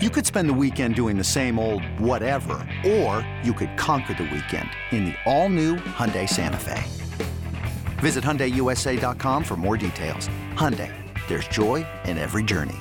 You could spend the weekend doing the same old whatever, or you could conquer the weekend in the all-new Hyundai Santa Fe. Visit HyundaiUSA.com for more details. Hyundai, there's joy in every journey.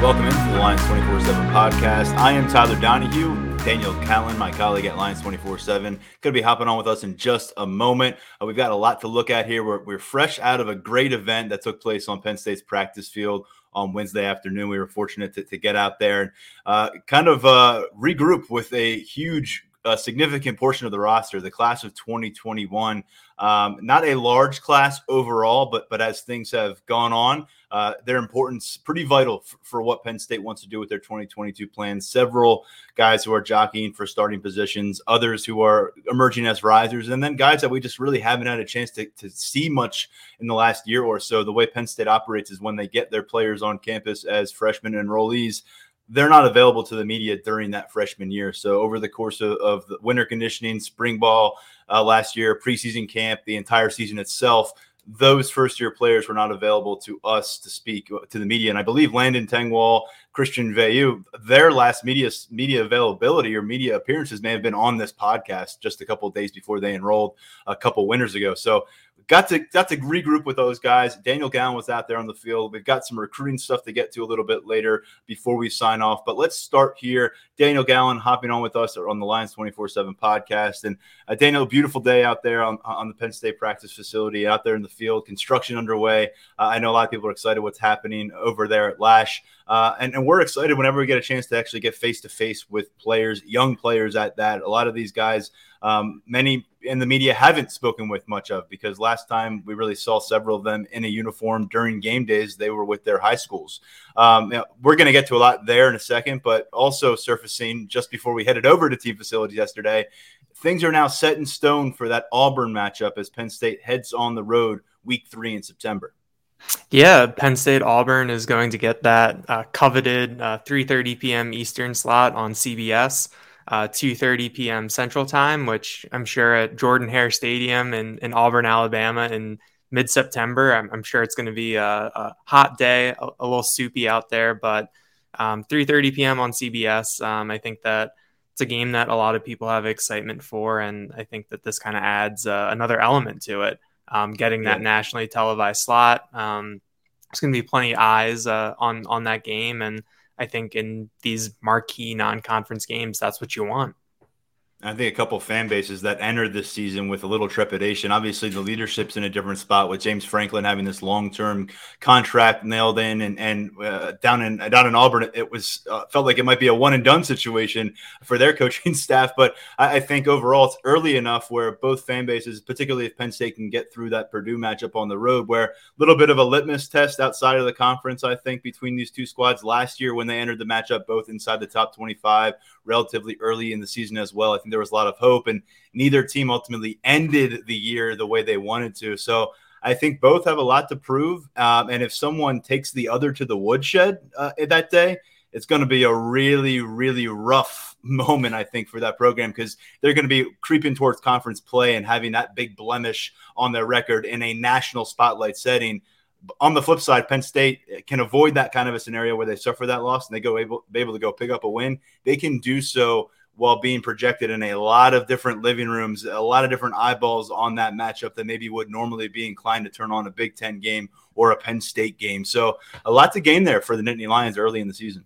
Welcome into the Lions 24 7 podcast. I am Tyler Donahue. Daniel Gallen, my colleague at Lions 24 7, going to be hopping on with us in just a moment. Uh, we've got a lot to look at here. We're, we're fresh out of a great event that took place on Penn State's practice field on Wednesday afternoon. We were fortunate to, to get out there and uh, kind of uh, regroup with a huge a significant portion of the roster, the class of 2021. Um, not a large class overall, but but as things have gone on, uh, their importance pretty vital for, for, what Penn State wants to do with their 2022 plans. Several guys who are jockeying for starting positions, others who are emerging as risers, and then guys that we just really haven't had a chance to, to see much in the last year or so. The way Penn State operates is when they get their players on campus as freshmen enrollees they're not available to the media during that freshman year. So over the course of, of the winter conditioning, spring ball uh, last year, preseason camp, the entire season itself, those first year players were not available to us to speak to the media. And I believe Landon Tengwall, Christian Veilleux, their last media media availability or media appearances may have been on this podcast just a couple days before they enrolled a couple winters ago. So got to got to regroup with those guys. Daniel Gallen was out there on the field. We've got some recruiting stuff to get to a little bit later before we sign off. But let's start here. Daniel Gallen hopping on with us on the Lions 24 7 podcast. And uh, Daniel, beautiful day out there on, on the Penn State practice facility, out there in the field, construction underway. Uh, I know a lot of people are excited what's happening over there at Lasch. Uh, and, and we're excited whenever we get a chance to actually get face to face with players, young players at that. A lot of these guys, um, many in the media haven't spoken with much of because last time we really saw several of them in a uniform during game days, they were with their high schools. Um, you know, we're going to get to a lot there in a second, but also surfacing just before we headed over to team facilities yesterday, things are now set in stone for that Auburn matchup as Penn State heads on the road week three in September. Yeah, Penn State Auburn is going to get that uh, coveted uh, 3:30 p.m. Eastern slot on CBS, uh, 2:30 p.m. Central Time, which I'm sure at Jordan Hare Stadium in, in Auburn, Alabama, in mid-September. I'm, I'm sure it's going to be a, a, hot day, a, a, little soupy out there, but um, 3:30 p.m. on CBS. Um, I think that it's a game that a lot of people have excitement for, and I think that this kind of adds uh, another element to it um, getting that yeah. nationally televised slot. Um, there's going to be plenty of eyes uh, on on that game, and I think in these marquee non-conference games, that's what you want. I think a couple fan bases that entered this season with a little trepidation. Obviously, the leadership's in a different spot with James Franklin having this long-term contract nailed in, and and uh, down in down in Auburn, it was uh, felt like it might be a one and done situation for their coaching staff. But I, I, think overall, it's early enough where both fan bases, particularly if Penn State can get through that Purdue matchup on the road, where a little bit of a litmus test outside of the conference, I think, between these two squads last year when they entered the matchup both inside the top 25 relatively early in the season as well. I think there was a lot of hope, and neither team ultimately ended the year the way they wanted to. So I think both have a lot to prove. Um, and if someone takes the other to the woodshed uh, that day, it's going to be a really, really rough moment, I think, for that program because they're going to be creeping towards conference play and having that big blemish on their record in a national spotlight setting on the flip side, Penn State can avoid that kind of a scenario where they suffer that loss and they go able be able to go pick up a win. They can do so while being projected in a lot of different living rooms, a lot of different eyeballs on that matchup that maybe would normally be inclined to turn on a Big Ten game or a Penn State game. So a lot to gain there for the Nittany Lions early in the season.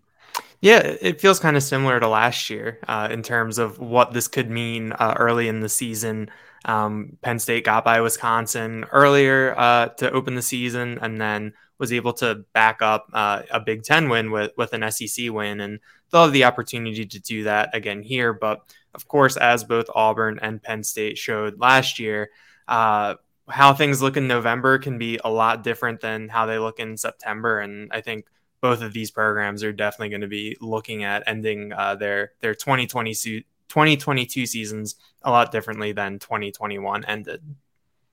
Yeah, it feels kind of similar to last year uh, in terms of what this could mean uh, early in the season. Um, Penn State got by Wisconsin earlier uh, to open the season, and then was able to back up uh, a Big Ten win with with an SEC win, and they'll have the opportunity to do that again here. But of course, as both Auburn and Penn State showed last year, uh, how things look in November can be a lot different than how they look in September, and I think both of these programs are definitely going to be looking at ending uh, their their 2020 2022 seasons a lot differently than 2021 ended.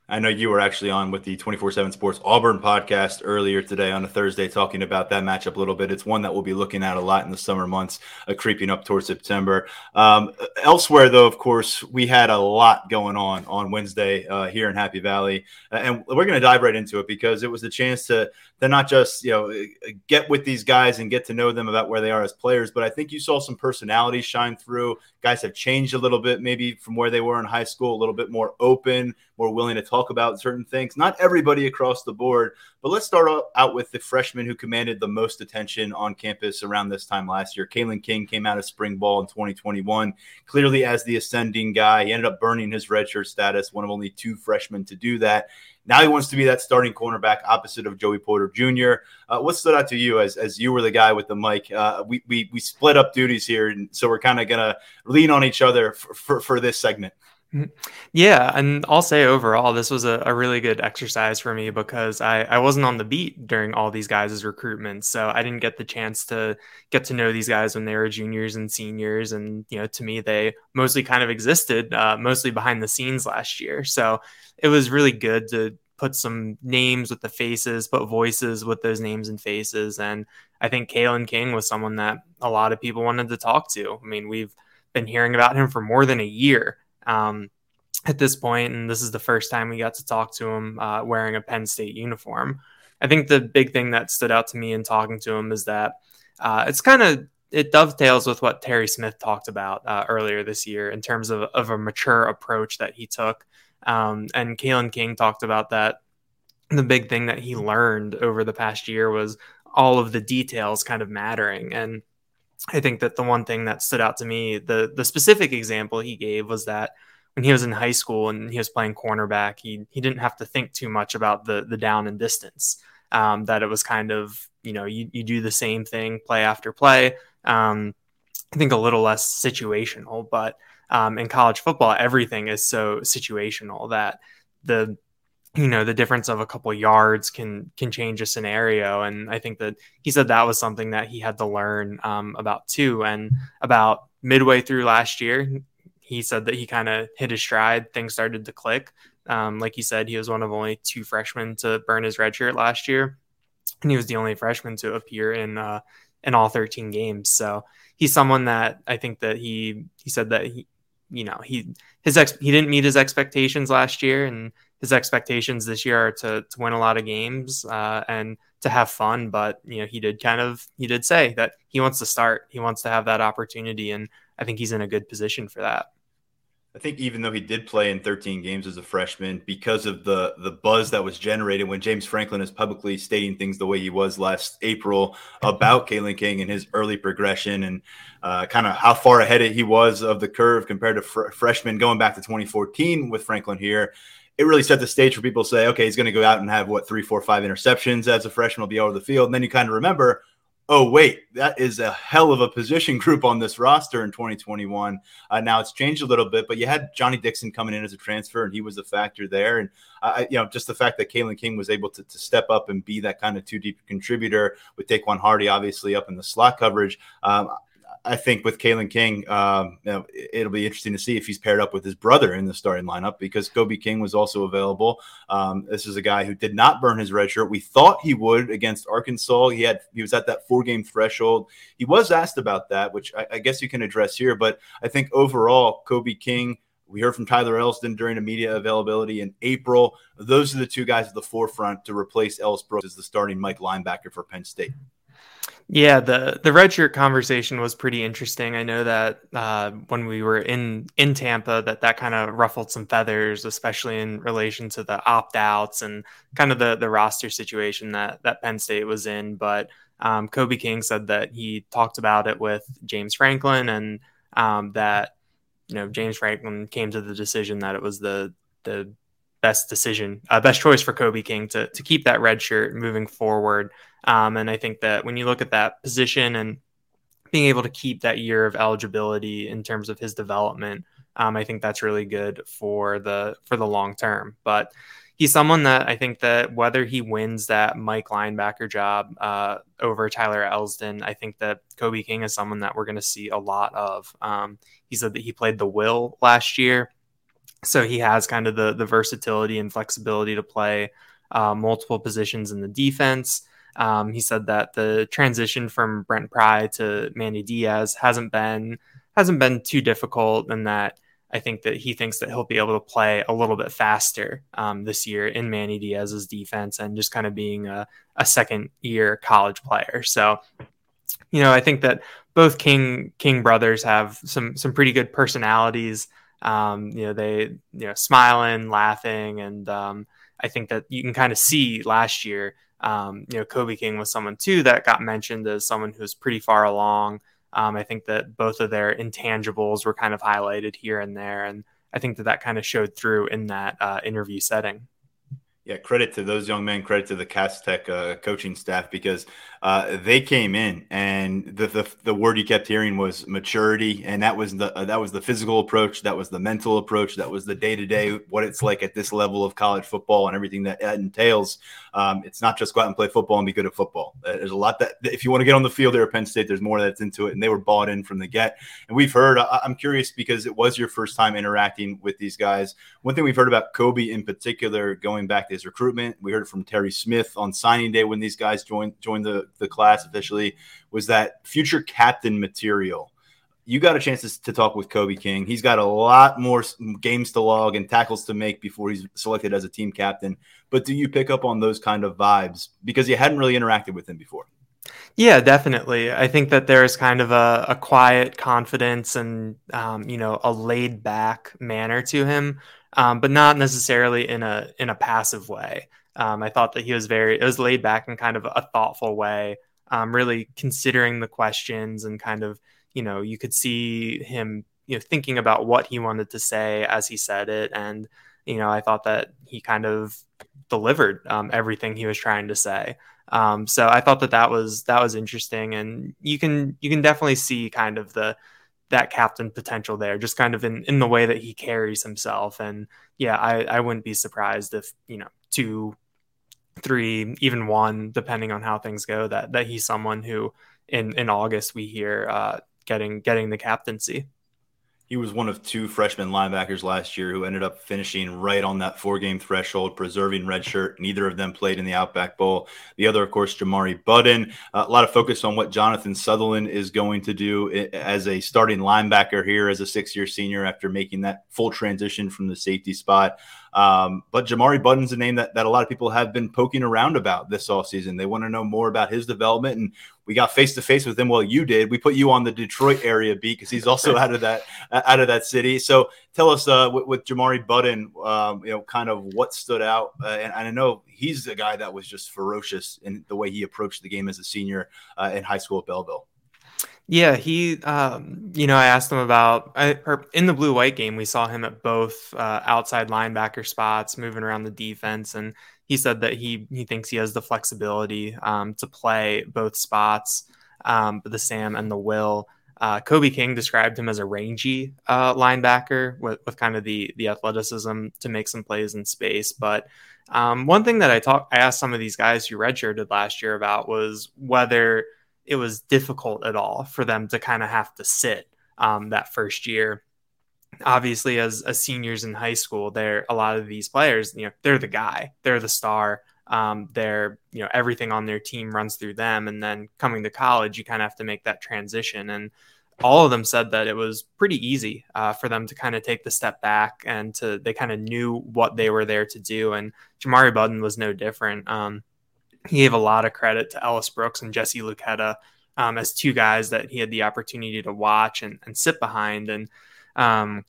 I know you were actually on with the 24 7 Sports Auburn podcast earlier today on a Thursday talking about that matchup a little bit. It's one that we'll be looking at a lot in the summer months, uh, creeping up towards September. Um, elsewhere, though, of course, we had a lot going on on Wednesday uh, here in Happy Valley. And we're going to dive right into it because it was a chance to, to not just, you know, get with these guys and get to know them about where they are as players, but I think you saw some personalities shine through. Guys have changed a little bit, maybe from where they were in high school, a little bit more open, more willing to talk about certain things. Not everybody across the board, but let's start out with the freshman who commanded the most attention on campus around this time last year. Kalen King came out of spring ball in 2021, clearly as the ascending guy. He ended up burning his redshirt status, one of only two freshmen to do that. Now he wants to be that starting cornerback opposite of Joey Porter Jr. Uh, what stood out to you as, as you were the guy with the mic? Uh, we, we, we split up duties here, and so we're kind of going to lean on each other for, for, for this segment. Mm-hmm. Yeah, and I'll say overall, this was a, a, really good exercise for me because I, I wasn't on the beat during all these guys' recruitment. So I didn't get the chance to get to know these guys when they were juniors and seniors. And, you know, to me, they mostly kind of existed, uh, mostly behind the scenes last year. So it was really good to put some names with the faces, put voices with those names and faces. And I think Kalen King was someone that a lot of people wanted to talk to. I mean, we've been hearing about him for more than a year um, at this point, and this is the first time we got to talk to him uh, wearing a Penn State uniform. I think the big thing that stood out to me in talking to him is that uh, it's kind of it dovetails with what Terry Smith talked about uh, earlier this year in terms of, of a mature approach that he took. Um, and Kalen King talked about that. The big thing that he learned over the past year was all of the details kind of mattering. And I think that the one thing that stood out to me, the the specific example he gave was that when he was in high school and he was playing cornerback, he he didn't have to think too much about the the down and distance. Um, that it was kind of you know you you do the same thing play after play. Um, I think a little less situational, but um, in college football, everything is so situational that the you know the difference of a couple yards can can change a scenario. And i think that he said that was something that he had to learn um, about too. And about midway through last year he said that he kind of hit his stride things started to click. Um, like he said he was one of only two freshmen to burn his red shirt last year. And he was the only freshman to appear in uh, in all 13 games. So he's someone that i think that he he said that he you know he his ex he didn't meet his expectations last year. And his expectations this year are to, to win a lot of games uh, and to have fun. But you know, he did kind of he did say that he wants to start. He wants to have that opportunity, and I think he's in a good position for that. I think even though he did play in 13 games as a freshman, because of the the buzz that was generated when James Franklin is publicly stating things the way he was last April about Kalen King and his early progression and uh, kind of how far ahead he was of the curve compared to fr- freshmen going back to 2014 with Franklin here it really set the stage for people to say, okay, he's going to go out and have what three, four, five interceptions as a freshman will be over the field. And then you kind of remember, oh wait, that is a hell of a position group on this roster in 2021. Uh, now it's changed a little bit, but you had Johnny Dixon coming in as a transfer, and he was a factor there. And uh, you know, just the fact that Kalen King was able to, to step up and be that kind of two deep contributor with Daquan Hardy obviously up in the slot coverage. Um, I think with Kalen King, um, you know, it'll be interesting to see if he's paired up with his brother in the starting lineup because Kobe King was also available. Um, this is a guy who did not burn his red shirt. We thought he would against Arkansas. He had he was at that four game threshold. He was asked about that, which I, I guess you can address here. But I think overall, Kobe King. We heard from Tyler Elsdon during a media availability in April. Those are the two guys at the forefront to replace Ellis Brooks as the starting Mike linebacker for Penn State. Yeah, the the redshirt conversation was pretty interesting. I know that uh, when we were in in Tampa, that that kind of ruffled some feathers, especially in relation to the opt outs and kind of the the roster situation that that Penn State was in. But um, Kobe King said that he talked about it with James Franklin, and um, that you know James Franklin came to the decision that it was the the best decision, uh, best choice for Kobe King to to keep that red shirt moving forward. Um, and I think that when you look at that position and being able to keep that year of eligibility in terms of his development, um, I think that's really good for the for the long term. But he's someone that I think that whether he wins that Mike linebacker job uh, over Tyler Elsdon, I think that Kobe King is someone that we're going to see a lot of. Um, he said that he played the will last year. So he has kind of the the versatility and flexibility to play uh, multiple positions in the defense. Um, he said that the transition from Brent Pry to Manny Diaz hasn't been hasn't been too difficult, and that I think that he thinks that he'll be able to play a little bit faster um, this year in Manny Diaz's defense and just kind of being a, a second year college player. So, you know, I think that both King King brothers have some some pretty good personalities. Um, you know, they you know smiling, laughing, and um, I think that you can kind of see last year. Um, you know, Kobe King was someone too that got mentioned as someone who's pretty far along. Um, I think that both of their intangibles were kind of highlighted here and there, and I think that that kind of showed through in that uh, interview setting. Yeah, credit to those young men. Credit to the Cass Tech uh, coaching staff because uh, they came in, and the, the, the word you kept hearing was maturity, and that was the uh, that was the physical approach, that was the mental approach, that was the day to day what it's like at this level of college football and everything that, that entails. Um, it's not just go out and play football and be good at football. Uh, there's a lot that if you want to get on the field there at Penn State, there's more that's into it, and they were bought in from the get. And we've heard. I, I'm curious because it was your first time interacting with these guys. One thing we've heard about Kobe in particular, going back to his recruitment, we heard it from Terry Smith on signing day when these guys joined joined the the class officially was that future captain material. You got a chance to, to, talk with Kobe King. He's got a lot more games to log and tackles to make before he's selected as a team captain. But do you pick up on those kind of vibes because you hadn't really interacted with him before? Yeah, definitely. I think that there's kind of a, a quiet confidence and um, you know a laid back manner to him, um, but not necessarily in a in a passive way. Um, I thought that he was very, it was laid back in kind of a thoughtful way, um, really considering the questions and kind of, you know, you could see him, you know, thinking about what he wanted to say as he said it. And, you know, I thought that he kind of delivered um, everything he was trying to say. Um, so I thought that that was that was interesting, and you can you can definitely see kind of the that captain potential there, just kind of in in the way that he carries himself. And yeah, I I wouldn't be surprised if you know two three, even one, depending on how things go. That that he's someone who in in August we hear uh, getting getting the captaincy. He was one of two freshman linebackers last year who ended up finishing right on that four game threshold, preserving red shirt. Neither of them played in the Outback Bowl. The other, of course, Jamari Buddin. Uh, a lot of focus on what Jonathan Sutherland is going to do as a starting linebacker here as a six year senior after making that full transition from the safety spot. Um, but Jamari Buddin's a name that, that a lot of people have been poking around about this offseason. They want to know more about his development. And we got face to face with him. Well, you did. We put you on the Detroit area beat because he's also out of that out of that city. So tell us uh, with, with Jamari Buddin, um, you know, kind of what stood out. Uh, and, and, I know he's a guy that was just ferocious in the way he approached the game as a senior uh, in high school at Belleville. Yeah, he, um, you know, I asked him about I, in the blue white game. We saw him at both uh, outside linebacker spots, moving around the defense, and he said that he he thinks he has the flexibility um, to play both spots, um, the Sam and the Will. Uh, Kobe King described him as a rangy uh, linebacker with, with kind of the the athleticism to make some plays in space. But um, one thing that I talked, I asked some of these guys who redshirted last year about was whether it was difficult at all for them to kind of have to sit um, that first year. Obviously, as, as seniors in high school, they're a lot of these players, you know, they're the guy, they're the star. Um, they're, you know, everything on their team runs through them. And then coming to college, you kind of have to make that transition. And all of them said that it was pretty easy uh, for them to kind of take the step back and to they kind of knew what they were there to do. And Jamari Buddin was no different. Um, he gave a lot of credit to Ellis Brooks and Jesse Luketa um, as two guys that he had the opportunity to watch and, and sit behind. And um,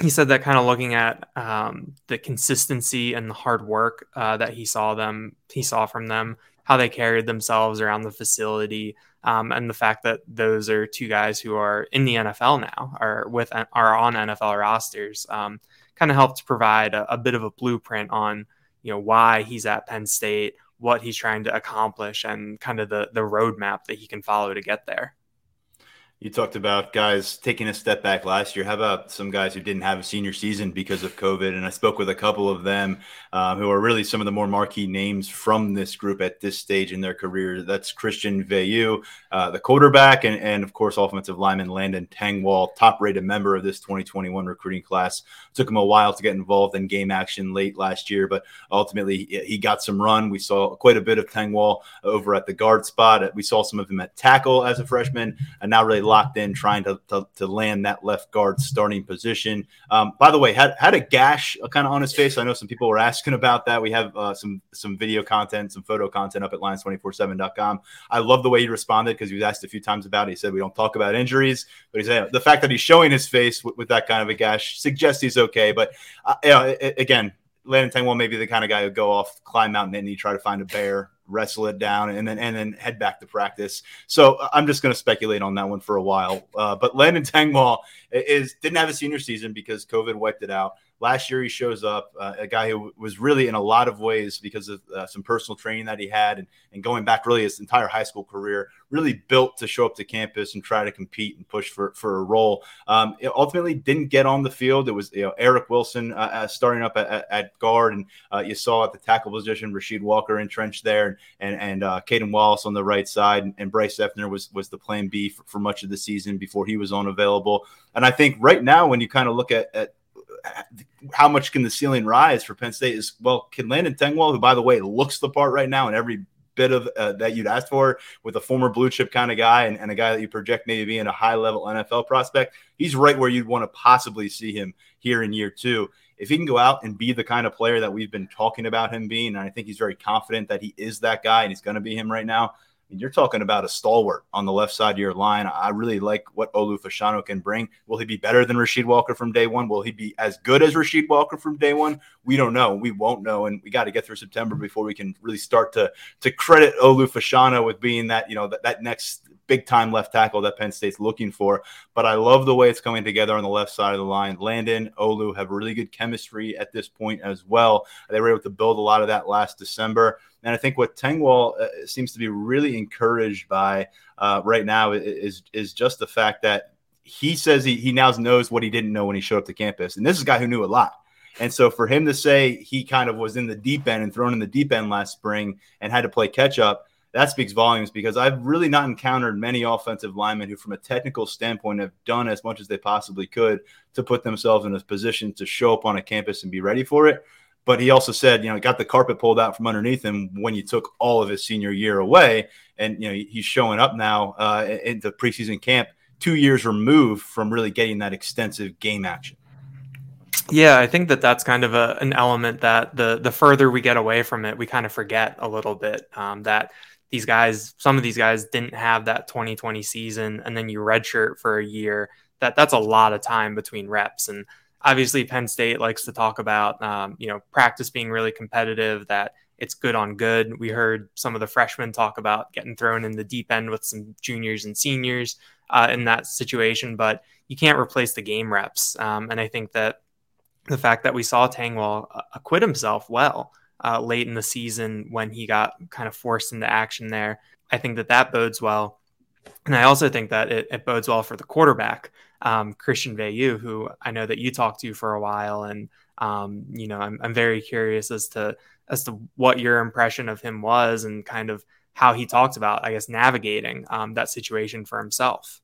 he said that kind of looking at um, the consistency and the hard work uh, that he saw them, he saw from them, how they carried themselves around the facility, um, and the fact that those are two guys who are in the NFL now, are with are on NFL rosters, um, kind of helped provide a, a bit of a blueprint on you know why he's at Penn State, what he's trying to accomplish and kind of the the roadmap that he can follow to get there. You talked about guys taking a step back last year. How about some guys who didn't have a senior season because of COVID? And I spoke with a couple of them uh, who are really some of the more marquee names from this group at this stage in their career. That's Christian Veilleux, uh, the quarterback, and, and of course, offensive lineman Landon Tengwall, top rated member of this 2021 recruiting class. Took him a while to get involved in game action late last year, but ultimately he got some run. We saw quite a bit of Tengwall over at the guard spot. We saw some of him at tackle as a freshman, and now really locked in trying to, to, to land that left guard starting position. Um, by the way, had had a gash uh, kind of on his face. I know some people were asking about that. We have uh, some some video content, some photo content up at lions247.com. I love the way he responded because he was asked a few times about it. He said we don't talk about injuries, but he said the fact that he's showing his face with, with that kind of a gash suggests he's okay. But uh, you know, it, again, Landon Tengwall may be the kind of guy who go off, climb Mount Nittany, try to find a bear, wrestle it down, and then and then head back to practice. So uh, I'm just going to speculate on that one for a while. Uh, but Landon Tengwall is didn't have a senior season because COVID wiped it out. Last year, he shows up, uh, a guy who was really in a lot of ways because of uh, some personal training that he had and, and going back really his entire high school career, really built to show up to campus and try to compete and push for, for a role. Um, ultimately didn't get on the field. It was you know, Eric Wilson uh, uh starting up at, at guard, and uh, you saw at the tackle position Rasheed Walker entrenched there, and and uh, Caden Wallace on the right side, and, Bryce Effner was was the plan B for, for much of the season before he was unavailable. And I think right now, when you kind of look at, at how much can the ceiling rise for Penn State is well, can Landon Tengwall, who by the way looks the part right now in every bit of uh, that you'd asked for with a former blue chip kind of guy and, and, a guy that you project maybe being a high level NFL prospect, he's right where you'd want to possibly see him here in year two. If he can go out and be the kind of player that we've been talking about him being, and I think he's very confident that he is that guy and he's going to be him right now, you're talking about a stalwart on the left side of your line. I really like what Olu Fashanu can bring. Will he be better than Rasheed Walker from day one? Will he be as good as Rasheed Walker from day one? We don't know. We won't know, and we got to get through September before we can really start to to credit Olu Fashanu with being that you know that, that next big time left tackle that Penn State's looking for. But I love the way it's coming together on the left side of the line. Landon, Olu have really good chemistry at this point as well. They were able to build a lot of that last December. And I think what Tengwall uh, seems to be really encouraged by uh, right now is is just the fact that he says he, he now knows what he didn't know when he showed up to campus. And this is a guy who knew a lot. And so for him to say he kind of was in the deep end and thrown in the deep end last spring and had to play catch up, that speaks volumes because I've really not encountered many offensive linemen who, from a technical standpoint, have done as much as they possibly could to put themselves in a position to show up on a campus and be ready for it. But he also said, you know, got the carpet pulled out from underneath him when you took all of his senior year away, and you know he's showing up now uh, into preseason camp, two years removed from really getting that extensive game action. Yeah, I think that that's kind of a, an element that the the further we get away from it, we kind of forget a little bit um, that these guys, some of these guys didn't have that 2020 season, and then you redshirt for a year. That that's a lot of time between reps, and obviously Penn State likes to talk about um, you know practice being really competitive. That it's good on good. We heard some of the freshmen talk about getting thrown in the deep end with some juniors and seniors uh, in that situation, but you can't replace the game reps. Um, and I think that the fact that we saw Tengwall uh, acquit himself well uh, late in the season when he got kind of forced into action there. I think that that bodes well. And I also think that it, it bodes well for the quarterback, um, Christian Veilleux, who I know that you talked to for a while. And, um, you know, I'm, I'm very curious as to, as to what your impression of him was and kind of how he talked about, I guess, navigating um, that situation for himself.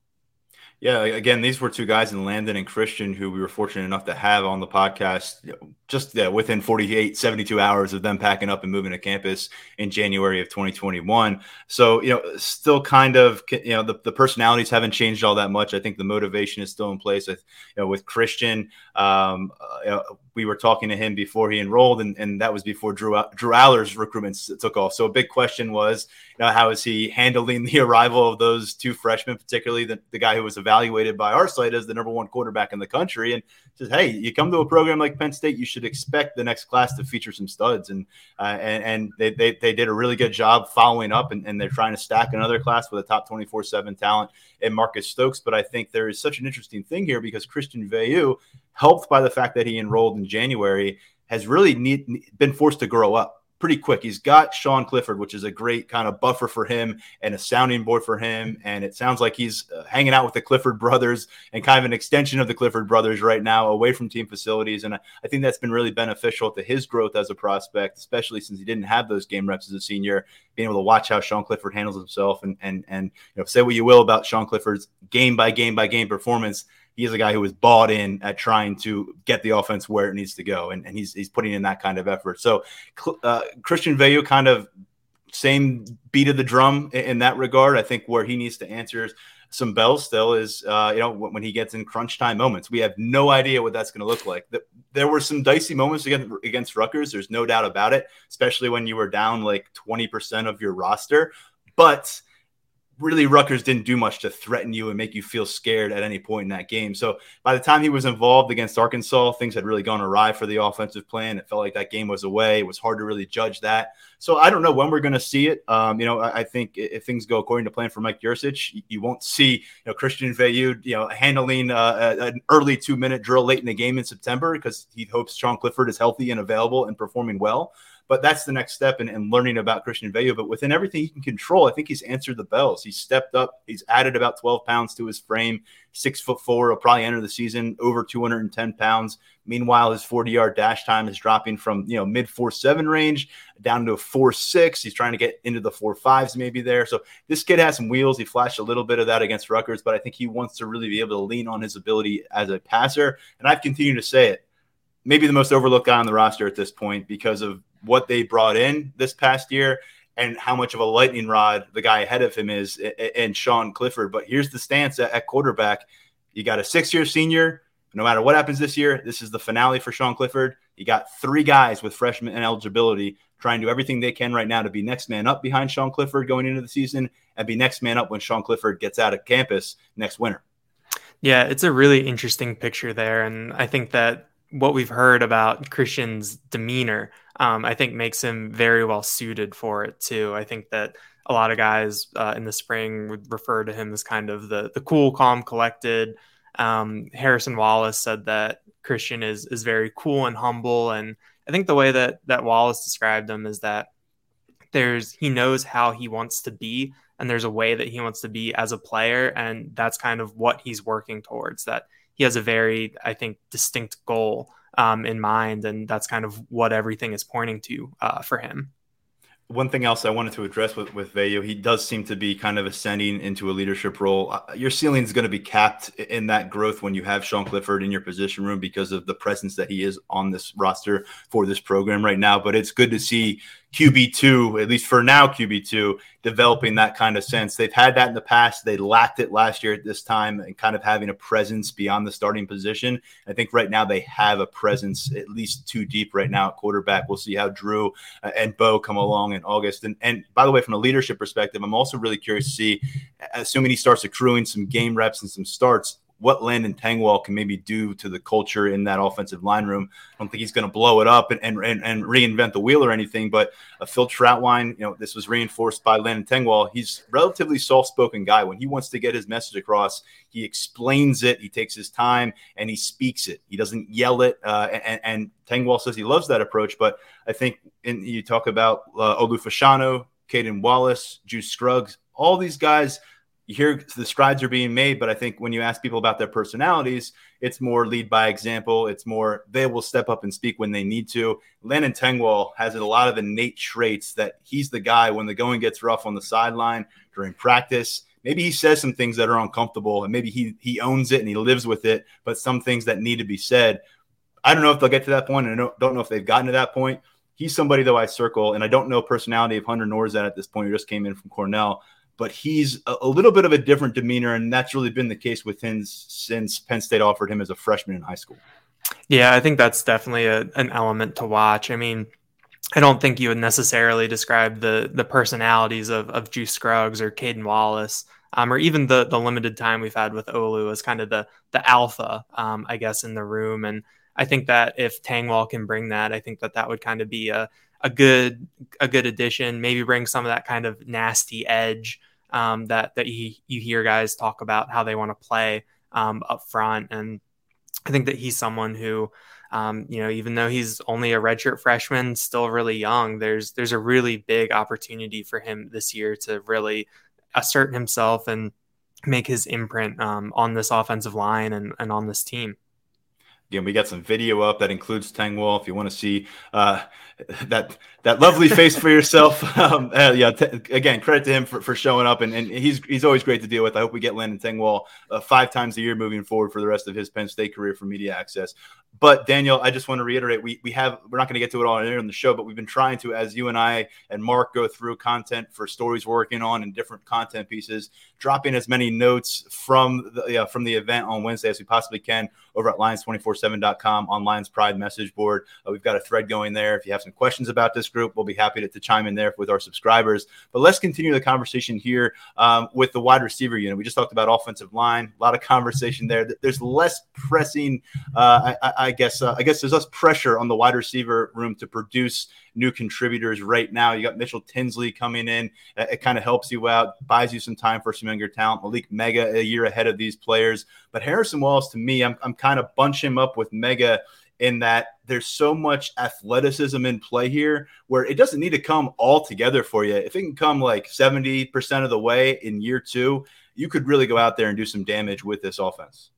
Yeah, again, these were two guys in Landon and Christian who we were fortunate enough to have on the podcast just yeah, within 48, 72 hours of them packing up and moving to campus in January of 2021. So, you know, still kind of, you know, the, the personalities haven't changed all that much. I think the motivation is still in place. With, you know, with Christian, um, uh, we were talking to him before he enrolled, and, and that was before Drew Drew Allar's recruitment took off. So a big question was, you know, how is he handling the arrival of those two freshmen, particularly the, the guy who was evaluated by our site as the number one quarterback in the country, and says, hey, you come to a program like Penn State, you should expect the next class to feature some studs, and uh, and and they, they, they did a really good job following up, and, and they're trying to stack another class with a top twenty four seven talent in Marcus Stokes. But I think there is such an interesting thing here because Christian Veilleux helped by the fact that he enrolled in January, has really need, been forced to grow up pretty quick. He's got Sean Clifford, which is a great kind of buffer for him and a sounding board for him. And it sounds like he's uh, hanging out with the Clifford brothers and kind of an extension of the Clifford brothers right now, away from team facilities. And I, I think that's been really beneficial to his growth as a prospect, especially since he didn't have those game reps as a senior. Being able to watch how Sean Clifford handles himself and and and you know say what you will about Sean Clifford's game by game by game performance he is a guy who is bought in at trying to get the offense where it needs to go, and, and he's he's putting in that kind of effort. So uh, Christian Veilleux kind of same beat of the drum in, in, that regard. I think where he needs to answer some bells still is uh, you know when, he gets in crunch time moments. We have no idea what that's going to look like. The, there were some dicey moments against, against Rutgers. There's no doubt about it, especially when you were down like 20% of your roster. But really Rutgers didn't do much to threaten you and make you feel scared at any point in that game. So by the time he was involved against Arkansas, things had really gone awry for the offensive plan. It felt like that game was away. It was hard to really judge that. So I don't know when we're going to see it. Um, you know, I, I, think if things go according to plan for Mike Yurcich, you, you won't see you know Christian Veilleux, you know, handling uh, an early two minute drill late in the game in September because he hopes Sean Clifford is healthy and available and performing well. But that's the next step in, in learning about Christian Veilleux. But within everything he can control, I think he's answered the bells. He's stepped up. He's added about 12 pounds to his frame. Six foot four. He'll probably enter the season over 210 pounds. Meanwhile, his 40 yard dash time is dropping from you know mid four seven range down to a four six. He's trying to get into the four fives maybe there. So this kid has some wheels. He flashed a little bit of that against Rutgers, but I think he wants to really be able to lean on his ability as a passer. And I've continued to say it. Maybe the most overlooked guy on the roster at this point because of what they brought in this past year and how much of a lightning rod the guy ahead of him is and Sean Clifford. But here's the stance at, quarterback. You got a six year senior. No matter what happens this year, this is the finale for Sean Clifford. You got three guys with freshman eligibility trying to do everything they can right now to be next man up behind Sean Clifford going into the season and be next man up when Sean Clifford gets out of campus next winter. Yeah, it's a really interesting picture there. And I think that what we've heard about Christian's demeanor, um, I think makes him very well suited for it too. I think that a lot of guys uh, in the spring would refer to him as kind of the the cool, calm, collected. Um, Harrison Wallace said that Christian is is very cool and humble, and I think the way that that Wallace described him is that there's he knows how he wants to be, and there's a way that he wants to be as a player, and that's kind of what he's working towards. That he has a very, I think, distinct goal um, in mind, and that's kind of what everything is pointing to uh, for him. One thing else I wanted to address with with Veilleux, he does seem to be kind of ascending into a leadership role. Uh, your ceiling is going to be capped in that growth when you have Sean Clifford in your position room because of the presence that he is on this roster for this program right now. But it's good to see QB2, at least for now, QB2, developing that kind of sense. They've had that in the past. They lacked it last year at this time and kind of having a presence beyond the starting position. I think right now they have a presence at least too deep right now at quarterback. We'll see how Drew uh, and Beau come along in August. And, and by the way, from a leadership perspective, I'm also really curious to see, assuming he starts accruing some game reps and some starts, what Landon Tengwall can maybe do to the culture in that offensive line room. I don't think he's going to blow it up and, and, and, reinvent the wheel or anything, but a Phil Trautwein, you know, this was reinforced by Landon Tengwall. He's relatively soft-spoken guy. When he wants to get his message across, he explains it, he takes his time, and he speaks it. He doesn't yell it. Uh, and, and Tengwall says he loves that approach, but I think in, you talk about uh, Olu Fashanu, Caden Wallace, Juice Scruggs, all these guys – you hear the strides are being made, but I think when you ask people about their personalities, it's more lead by example. It's more they will step up and speak when they need to. Landon Tengwall has a lot of innate traits that he's the guy when the going gets rough on the sideline during practice. Maybe he says some things that are uncomfortable, and maybe he he owns it and he lives with it. But some things that need to be said, I don't know if they'll get to that point, and I don't, know if they've gotten to that point. He's somebody though I circle, and I don't know personality of Hunter Nourzad at this point. He just came in from Cornell, but he's a, a, little bit of a different demeanor, and that's really been the case with him since Penn State offered him as a freshman in high school. Yeah, I think that's definitely a, an element to watch. I mean, I don't think you would necessarily describe the the personalities of of Juice Scruggs or Caden Wallace, um, or even the the limited time we've had with Olu as kind of the the alpha, um, I guess, in the room. And I think that if Tengwall can bring that, I think that that would kind of be a a good a good addition. Maybe bring some of that kind of nasty edge um, that that you, you hear guys talk about how they want to play um, up front, and I think that he's someone who Um, you know, even though he's only a redshirt freshman, still really young, there's there's a really big opportunity for him this year to really assert himself and make his imprint um, on this offensive line and, and on this team. Again, we got some video up that includes Tengwall. If you want to see uh, that that lovely face for yourself, um, uh, yeah. T- again, credit to him for, for showing up, and, and he's he's always great to deal with. I hope we get Landon Tengwall uh, five times a year moving forward for the rest of his Penn State career for media access. But Daniel, I just want to reiterate we we have we're not going to get to it all here on the show, but we've been trying to as you and I and Mark go through content for stories we're working on and different content pieces, dropping as many notes from the from the event on Wednesday as we possibly can over at Lions twenty four 247.com online's pride message board. Uh, we've got a thread going there. If you have some questions about this group, we'll be happy to, to chime in there with our subscribers. But let's continue the conversation here um, with the wide receiver unit. We just talked about offensive line, a lot of conversation there. There's less pressing, uh, I, I, guess, uh, I guess there's less pressure on the wide receiver room to produce new contributors right now. You got Mitchell Tinsley coming in. It, kind of helps you out, buys you some time for some younger talent. Malick Meiga a year ahead of these players. But Harrison Wallace, to me, I'm, I'm kind of bunch him up with Meiga in that there's so much athleticism in play here where it doesn't need to come all together for you. If it can come like 70% of the way in year two, you could really go out there and do some damage with this offense.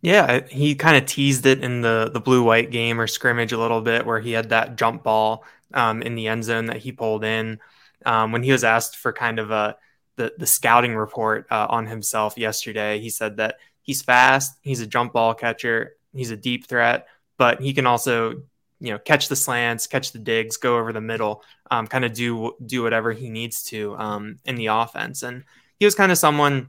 Yeah, he kind of teased it in the the blue white game or scrimmage a little bit where he had that jump ball um, in the end zone that he pulled in. Um, when he was asked for kind of a the the scouting report uh, on himself yesterday, he said that he's fast, he's a jump ball catcher, he's a deep threat, but he can also you know catch the slants, catch the digs, go over the middle, um, kind of do do whatever he needs to um, in the offense. And he was kind of someone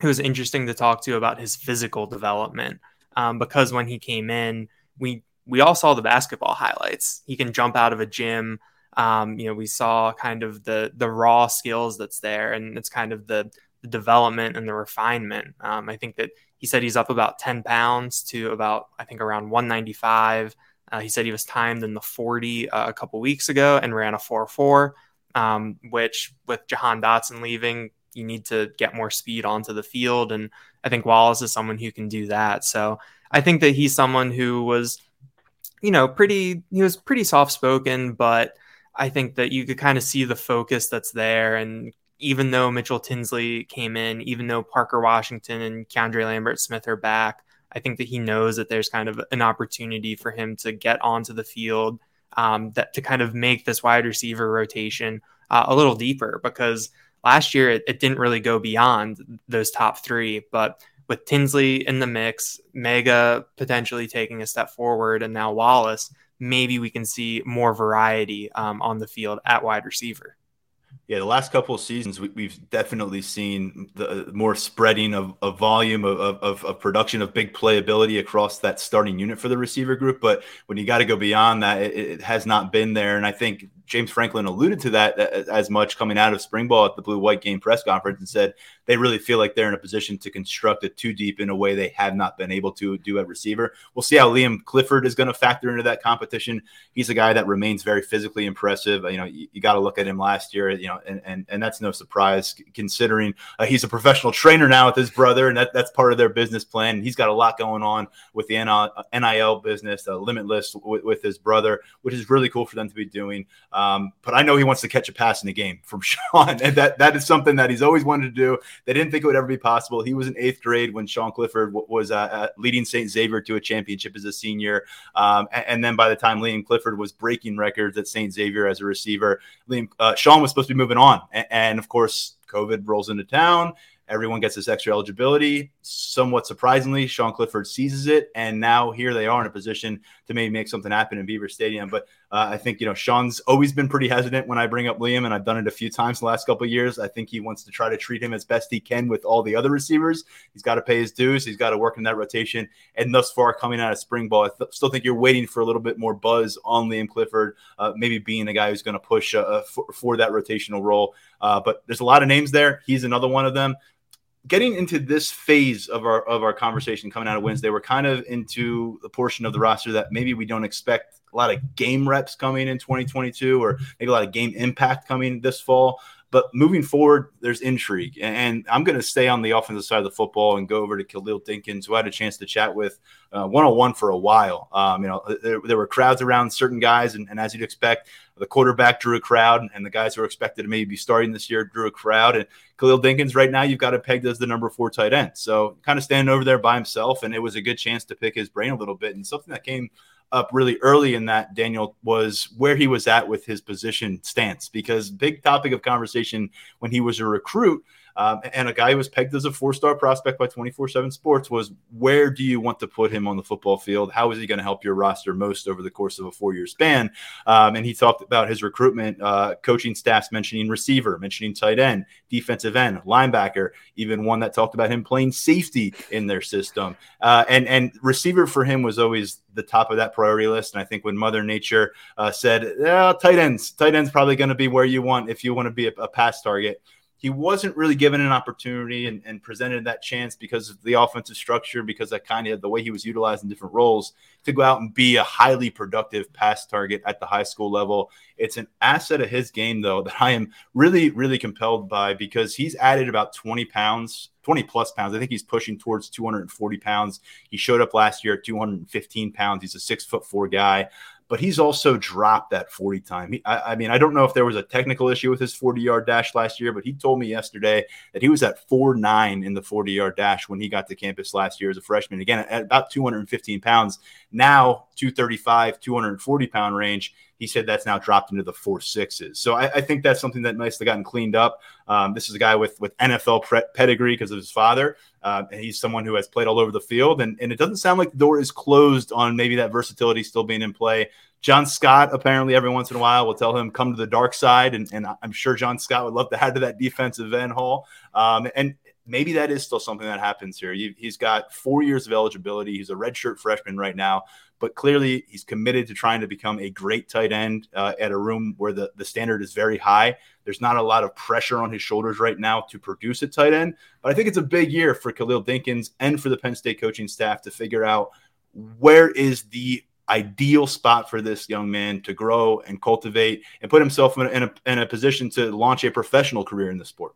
who was interesting to talk to about his physical development um, because when he came in, we we all saw the basketball highlights. He can jump out of a gym. Um, you know, we saw kind of the the raw skills that's there, and it's kind of the, the development and the refinement. Um, I think that he said he's up about 10 pounds to about, I think, around 195. Uh, he said he was timed in the 40 uh, a couple weeks ago and ran a 4 4, um, which with Jahan Dotson leaving, you need to get more speed onto the field. And I think Wallace is someone who can do that. So I think that he's someone who was, you know, pretty, he was pretty soft spoken, but I think that you could kind of see the focus that's there. And even though Mitchell Tinsley came in, even though Parker Washington and Keandre Lambert Smith are back, I think that he knows that there's kind of an opportunity for him to get onto the field, um, that to kind of make this wide receiver rotation uh, a little deeper. Because last year it, it didn't really go beyond those top three, but with Tinsley in the mix, Meiga potentially taking a step forward, and now Wallace, maybe we can see more variety um, on the field at wide receiver. Yeah, the last couple of seasons, we, have definitely seen the more spreading of, of volume of, of, of, production of big playability across that starting unit for the receiver group. But when you got to go beyond that, it, it, has not been there. And I think James Franklin alluded to that uh, as much coming out of spring ball at the blue white game press conference and said they really feel like they're in a position to construct a two deep in a way they have not been able to do at receiver. We'll see how Liam Clifford is going to factor into that competition. He's a guy that remains very physically impressive. You know, you, you got to look at him last year, you know, and, and, and that's no surprise considering uh, he's a professional trainer now with his brother, and that, that's part of their business plan. He's got a lot going on with the NIL business, uh, limitless with, with, his brother, which is really cool for them to be doing. Um, but I know he wants to catch a pass in the game from Sean, and that that is something that he's always wanted to do. They didn't think it would ever be possible. He was in eighth grade when Sean Clifford was uh, uh leading St. Xavier to a championship as a senior, um, and, and, then by the time Liam Clifford was breaking records at St. Xavier as a receiver, Liam uh, Sean was supposed to be moving on, and, and of course COVID rolls into town. Everyone gets this extra eligibility. Somewhat surprisingly, Sean Clifford seizes it, and now here they are in a position to maybe make something happen in Beaver Stadium. But uh, I think you know Sean's always been pretty hesitant when I bring up Liam, and I've done it a few times the last couple of years. I think he wants to try to treat him as best he can with all the other receivers. He's got to pay his dues. He's got to work in that rotation. And thus far, coming out of spring ball, I th- still think you're waiting for a little bit more buzz on Liam Clifford, uh, maybe being the guy who's going to push uh, for, for, that rotational role. Uh, but there's a lot of names there. He's another one of them getting into this phase of our of our conversation coming out of Wednesday, we're kind of into the portion of the roster that maybe we don't expect a lot of game reps coming in 2022 or maybe a lot of game impact coming this fall. But moving forward, there's intrigue. And I'm going to stay on the offensive side of the football and go over to Khalil Dinkins, who I had a chance to chat with one on one for a while. Um, you know, there, there, were crowds around certain guys, and, and, as you'd expect, the quarterback drew a crowd, and the guys who are expected to maybe be starting this year drew a crowd. And Khalil Dinkins, right now, you've got it pegged as the number four tight end. So kind of standing over there by himself, and it was a good chance to pick his brain a little bit. And something that came up really early in that, Daniel, was where he was at with his position stance, because big topic of conversation when he was a recruit – um, and a guy who was pegged as a four star prospect by 24 7 Sports was where do you want to put him on the football field? How is he going to help your roster most over the course of a four year span? Um, and he talked about his recruitment, uh, coaching staffs mentioning receiver, mentioning tight end, defensive end, linebacker, even one that talked about him playing safety in their system. Uh, and, and receiver for him was always the top of that priority list. And I think when Mother Nature uh, said, yeah, tight ends, tight ends probably going to be where you want if you want to be a, a pass target he wasn't really given an opportunity and, and, presented that chance because of the offensive structure, because that kind of the way he was utilized in different roles to go out and be a highly productive pass target at the high school level. It's an asset of his game, though, that I am really, really compelled by because he's added about 20 pounds 20 plus pounds. I think he's pushing towards 240 pounds. He showed up last year at 215 pounds. He's a six foot four guy but he's also dropped that 40 time. He, I, I, mean, I don't know if there was a technical issue with his 40 yard dash last year, but he told me yesterday that he was at 4 9 in the 40 yard dash when he got to campus last year as a freshman. Again, at about 215 pounds, now 235, 240 pound range. He said that's now dropped into the four sixes. So I, I think that's something that nicely gotten cleaned up. Um, this is a guy with with NFL pre- pedigree because of his father. Uh, and he's someone who has played all over the field. And, and it doesn't sound like the door is closed on maybe that versatility still being in play. John Scott, apparently, every once in a while, will tell him, come to the dark side. And, and I'm sure John Scott would love to add to that defensive end hall. Um, and maybe that is still something that happens here. He's got four years of eligibility. He's a redshirt freshman right now, but clearly he's committed to trying to become a great tight end uh, at a room where the, the standard is very high. There's not a lot of pressure on his shoulders right now to produce a tight end, but I think it's a big year for Khalil Dinkins and for the Penn State coaching staff to figure out where is the ideal spot for this young man to grow and cultivate and put himself in a, in a, in a position to launch a professional career in the sport.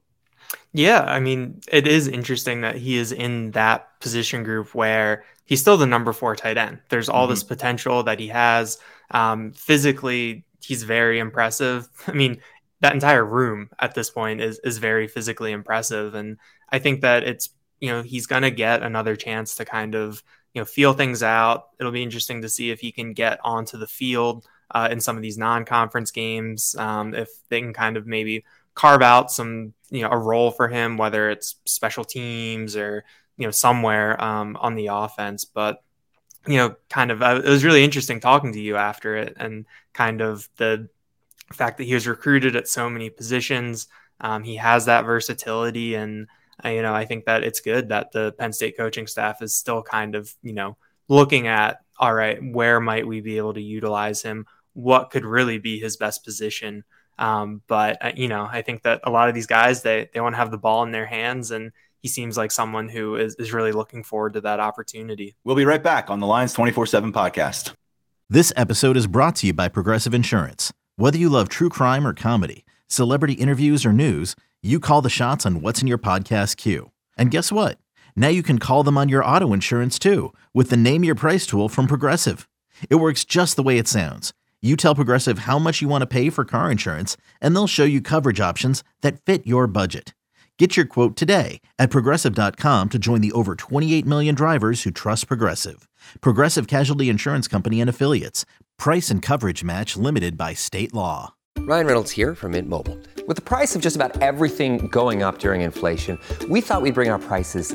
Yeah, I mean, it is interesting that he is in that position group where he's still the number four tight end. There's all mm-hmm. this potential that he has. Um, physically, he's very impressive. I mean, that entire room at this point is is very physically impressive, and I think that it's you know he's gonna get another chance to kind of you know feel things out. It'll be interesting to see if he can get onto the field uh, in some of these non-conference games. Um, if they can kind of maybe carve out some you know a role for him, whether it's special teams or you know somewhere um, on the offense. But you know, kind of uh, it was really interesting talking to you after it, and kind of the fact that he was recruited at so many positions. Um, he has that versatility, and uh, you know, I think that it's good that the Penn State coaching staff is still kind of you know looking at all right, where might we be able to utilize him? What could really be his best position? Um, but uh, you know, I think that a lot of these guys they they want to have the ball in their hands, and he seems like someone who is is really looking forward to that opportunity. We'll be right back on the Lions twenty four seven podcast. This episode is brought to you by Progressive Insurance. Whether you love true crime or comedy, celebrity interviews or news, you call the shots on what's in your podcast queue. And guess what? Now you can call them on your auto insurance too with the Name Your Price tool from Progressive. It works just the way it sounds you tell Progressive how much you want to pay for car insurance, and they'll show you coverage options that fit your budget. Get your quote today at progressive.com to join the over 28 million drivers who trust Progressive. Progressive Casualty Insurance Company and Affiliates. Price and coverage match limited by state law. Ryan Reynolds here from Mint Mobile. With the price of just about everything going up during inflation, we thought we'd bring our prices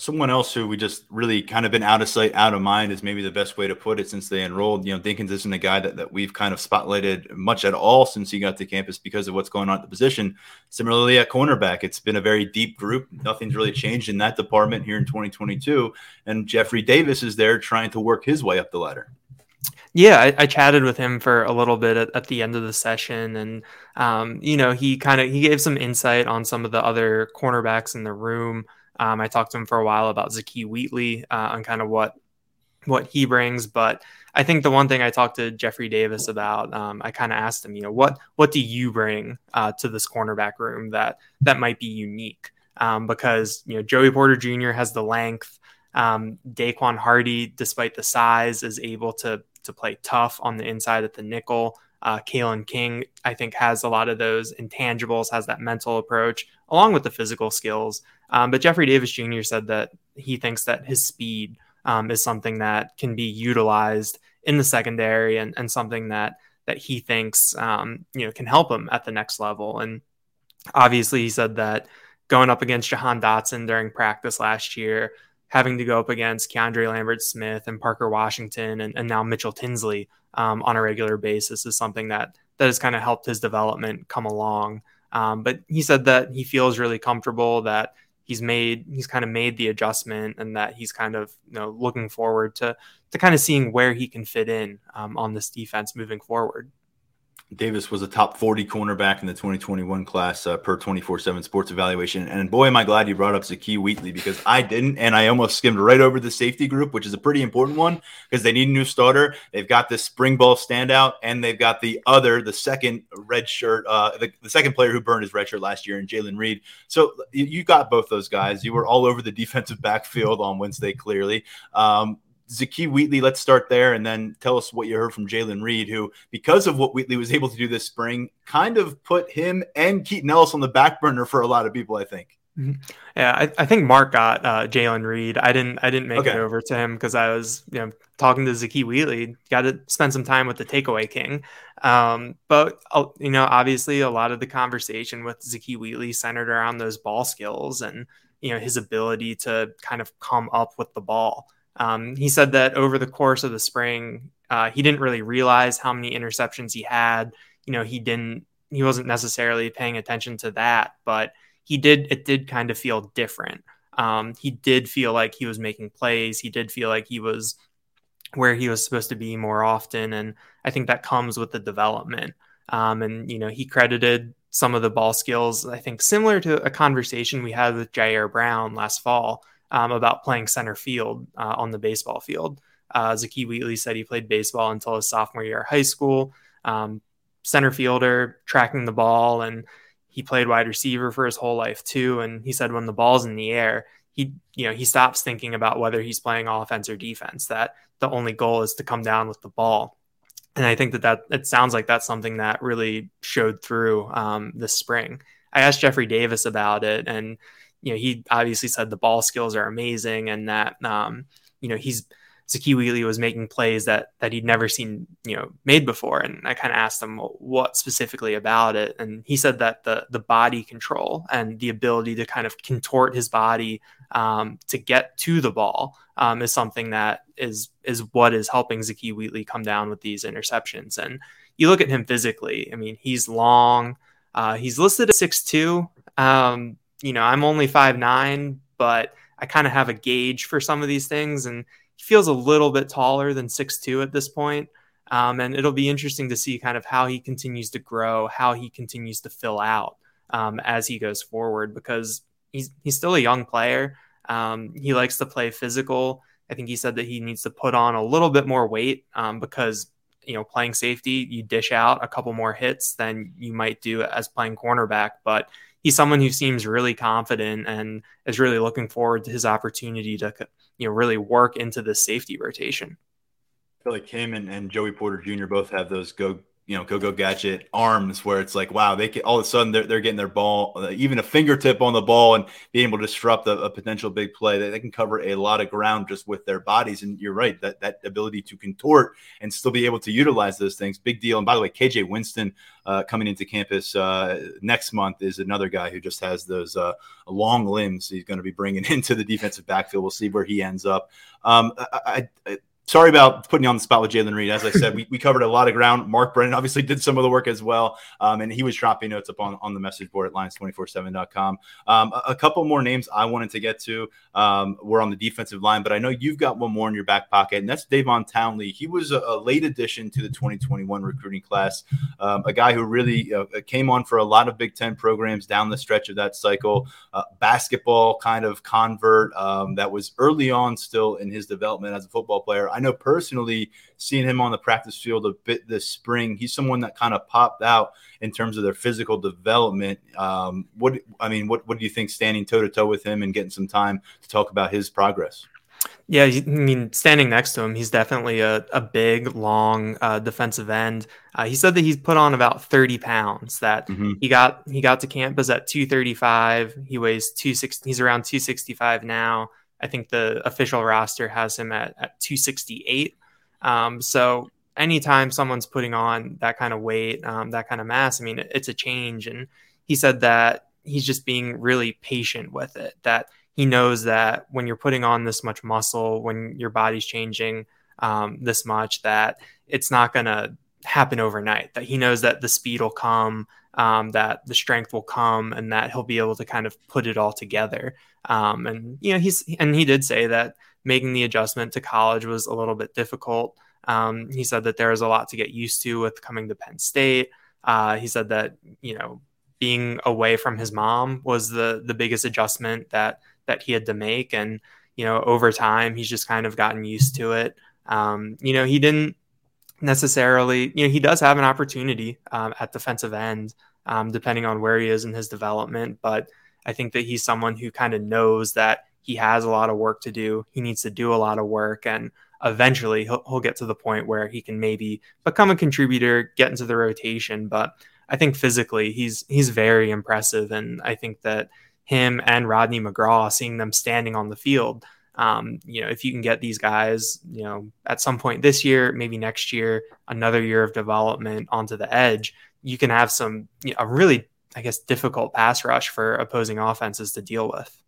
Someone else who we just really kind of been out of sight, out of mind is maybe the best way to put it since they enrolled. You know, Dinkins isn't a guy that, that we've kind of spotlighted much at all since he got to campus because of what's going on at the position. Similarly, at cornerback, it's been a very deep group. Nothing's really changed in that department here in 2022. And Jeffrey Davis is there trying to work his way up the ladder. Yeah, I, I, chatted with him for a little bit at, at the end of the session, and um, you know, he kind of he gave some insight on some of the other cornerbacks in the room. Um, I talked to him for a while about Zakee Wheatley uh, on kind of what what he brings, but I think the one thing I talked to Jeffrey Davis about, um, I kind of asked him, you know, what what do you bring uh, to this cornerback room that that might be unique? Um, because you know Joey Porter Jr. has the length. Um, Daequan Hardy, despite the size, is able to to play tough on the inside at the nickel. Uh, Kalen King, I think, has a lot of those intangibles, has that mental approach along with the physical skills. Um, but Jeffrey Davis Jr. said that he thinks that his speed um, is something that can be utilized in the secondary and, and something that that he thinks um, you know can help him at the next level. And obviously, he said that going up against Jahan Dotson during practice last year, having to go up against Keandre Lambert Smith and Parker Washington and, and now Mitchell Tinsley um, on a regular basis is something that that has kind of helped his development come along. Um, but he said that he feels really comfortable that he's made he's kind of made the adjustment and that he's kind of you know looking forward to to kind of seeing where he can fit in um, on this defense moving forward. Davis was a top 40 cornerback in the 2021 class uh, per 24 7 sports evaluation. And boy, am I glad you brought up Zakee Wheatley because I didn't. And I almost skimmed right over the safety group, which is a pretty important one because they need a new starter. They've got this spring ball standout, and they've got the other, the second red shirt, uh, the, the second player who burned his red shirt last year, and Jaylen Reed. So you, you, got both those guys. You were all over the defensive backfield on Wednesday, clearly. Um, Zakee Wheatley, let's start there and then tell us what you heard from Jaylen Reed, who, because of what Wheatley was able to do this spring, kind of put him and Keaton Ellis on the back burner for a lot of people, I think. Mm-hmm. Yeah, I, I, think Mark got uh, Jaylen Reed. I didn't. I didn't make okay. it over to him because I was, you know, talking to Zakee Wheatley. Got to spend some time with the takeaway king. Um, but uh, you know, obviously, a lot of the conversation with Zakee Wheatley centered around those ball skills and you know his ability to kind of come up with the ball. Um, he said that over the course of the spring, uh, he didn't really realize how many interceptions he had. You know, he didn't, he wasn't necessarily paying attention to that, but he did, it did kind of feel different. Um, he did feel like he was making plays. He did feel like he was where he was supposed to be more often. And I think that comes with the development. Um, and, you know, he credited some of the ball skills, I think, similar to a conversation we had with Ji'Ayir Brown last fall um, about playing center field uh, on the baseball field. Uh, Zakee Wheatley said he played baseball until his sophomore year of high school. Um, center fielder, tracking the ball, and he played wide receiver for his whole life too. And he said when the ball's in the air, he you know he stops thinking about whether he's playing offense or defense. That the only goal is to come down with the ball. And I think that that it sounds like that's something that really showed through um, this spring. I asked Jeffrey Davis about it, and you know, he obviously said the ball skills are amazing and that, um, you know, he's Zakee Wheatley was making plays that that he'd never seen, you know, made before. And I kind of asked him well, what specifically about it, and he said that the the body control and the ability to kind of contort his body um, to get to the ball um, is something that is is what is helping Zakee Wheatley come down with these interceptions. And you look at him physically; I mean, he's long. Uh, he's listed at six two. Um, you know, I'm only five nine, but I kind of have a gauge for some of these things, and he feels a little bit taller than six two at this point. Um, and it'll be interesting to see kind of how he continues to grow, how he continues to fill out um, as he goes forward, because he's he's still a young player. Um, he likes to play physical. I think he said that he needs to put on a little bit more weight um, because you know playing safety, you dish out a couple more hits than you might do as playing cornerback, but he's someone who seems really confident and is really looking forward to his opportunity to you know really work into the safety rotation. I feel like him and, and Joey Porter Jr. both have those go you know, go go gadget arms where it's like, wow, they can all of a sudden they're, they're getting their ball, uh, even a fingertip on the ball and being able to disrupt a, a potential big play. They, they, can cover a lot of ground just with their bodies. And you're right, that that ability to contort and still be able to utilize those things, big deal. And by the way, KJ Winston uh, coming into campus uh, next month is another guy who just has those uh, long limbs. He's going to be bringing into the defensive backfield. We'll see where he ends up. Um, I, I, sorry about putting you on the spot with Jayden Reed. As I said, we, we covered a lot of ground. Mark Brennan obviously did some of the work as well. Um, and he was dropping notes up on, on the message board at lions247.com. Um, a, a, couple more names I wanted to get to um, were on the defensive line, but I know you've got one more in your back pocket, and that's Davon Townley. He was a, a late addition to the 2021 recruiting class, um, a guy who really uh, came on for a lot of Big Ten programs down the stretch of that cycle. Uh, basketball kind of convert um, that was early on still in his development as a football player. I know personally, seeing him on the practice field a bit this spring, he's someone that kind of popped out in terms of their physical development. Um, what I mean, what what do you think standing toe to toe with him and getting some time to talk about his progress? Yeah, I mean, standing next to him, he's definitely a, a big, long uh, defensive end. Uh, he said that he's put on about 30 pounds. That mm-hmm. he got he got to campus at 235. He weighs 260. He's around 265 now. I think the official roster has him at, at 268. Um, so anytime someone's putting on that kind of weight, um, that kind of mass, I mean, it's a change. And he said that he's just being really patient with it, that he knows that when you're putting on this much muscle, when your body's changing um, this much, that it's not going to happen overnight, that he knows that the speed will come, um, that the strength will come, and that he'll be able to kind of put it all together. Um, and you know, he's and he did say that making the adjustment to college was a little bit difficult. Um, he said that there was a lot to get used to with coming to Penn State. Uh, he said that you know being away from his mom was the the biggest adjustment that that he had to make, and you know over time he's just kind of gotten used to it. Um, you know he didn't necessarily you know he does have an opportunity um, at defensive end um, depending on where he is in his development, but I think that he's someone who kind of knows that he has a lot of work to do. He needs to do a lot of work, and eventually he'll, he'll get to the point where he can maybe become a contributor, get into the rotation. But I think physically he's he's very impressive, and I think that him and Rodney McGraw, seeing them standing on the field, um, you know, if you can get these guys, you know, at some point this year, maybe next year, another year of development onto the edge, you can have some you know, a really I guess, difficult pass rush for opposing offenses to deal with.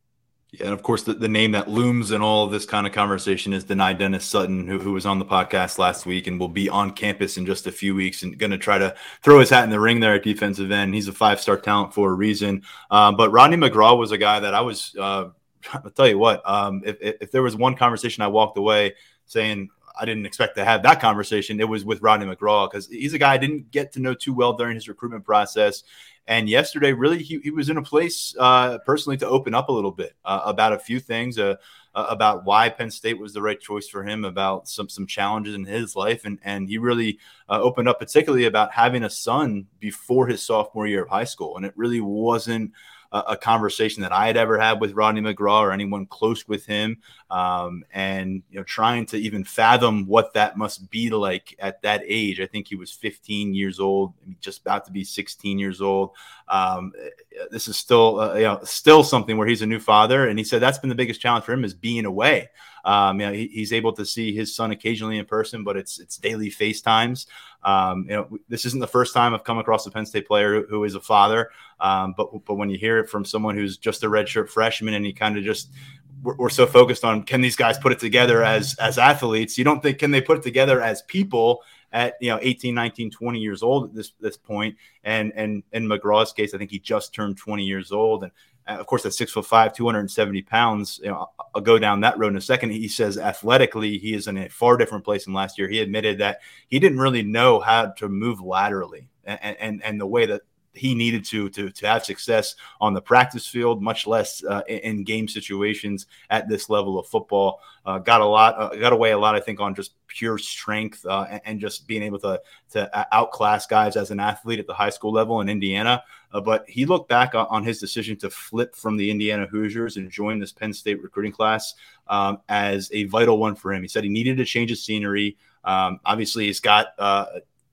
Yeah, and of course, the, the name that looms in all of this kind of conversation is Dani Dennis Sutton, who, who was on the podcast last week and will be on campus in just a few weeks and going to try to throw his hat in the ring there at defensive end. He's a five star talent for a reason. Uh, but Rodney McGraw was a guy that I was, uh, I'll tell you what, um, if, if there was one conversation I walked away saying, I didn't expect to have that conversation. It was with Rodney McGraw because he's a guy I didn't get to know too well during his recruitment process. And yesterday, really, he, he was in a place uh, personally to open up a little bit uh, about a few things, uh, uh, about why Penn State was the right choice for him, about some some challenges in his life, and and he really uh, opened up particularly about having a son before his sophomore year of high school, and it really wasn't a, conversation that I had ever had with Rodney McGraw or anyone close with him, um, and you know, trying to even fathom what that must be like at that age. I think he was 15 years old, just about to be 16 years old. Um, this is still, uh, you know, still something where he's a new father, and he said that's been the biggest challenge for him is being away. Um, you know, he, he's able to see his son occasionally in person, but it's it's daily FaceTimes. Um, you know, this isn't the first time I've come across a Penn State player who, who is a father, um, but but when you hear it from someone who's just a redshirt freshman and he kind of just we're, we're, so focused on can these guys put it together as as athletes you don't think can they put it together as people at you know 18 19 20 years old at this this point. And and in mcgraw's case i think he just turned 20 years old. And uh, of course at six foot five 270 pounds you know i'll go down that road in a second. He says athletically he is in a far different place than last year. He admitted that he didn't really know how to move laterally and and, and the way that he needed to to to have success on the practice field, much less uh, in game situations at this level of football. Uh, got a lot, uh, got away a lot, I think, on just pure strength uh, and, and, just being able to to outclass guys as an athlete at the high school level in Indiana. Uh, but he looked back on his decision to flip from the Indiana Hoosiers and join this Penn State recruiting class um, as a vital one for him. He said he needed to change his scenery. Um, obviously, he's got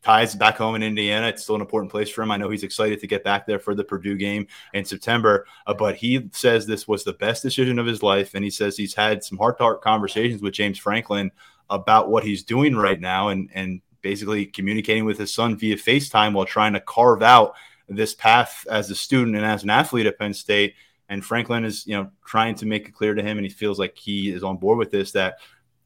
ties back home in Indiana. It's still an important place for him. I know he's excited to get back there for the Purdue game in September, uh, but he says this was the best decision of his life. And he says he's had some heart to heart conversations with James Franklin about what he's doing right now and, and basically communicating with his son via FaceTime while trying to carve out this path as a student and as an athlete at Penn State. And Franklin is, you know, trying to make it clear to him, and he feels like he is on board with this that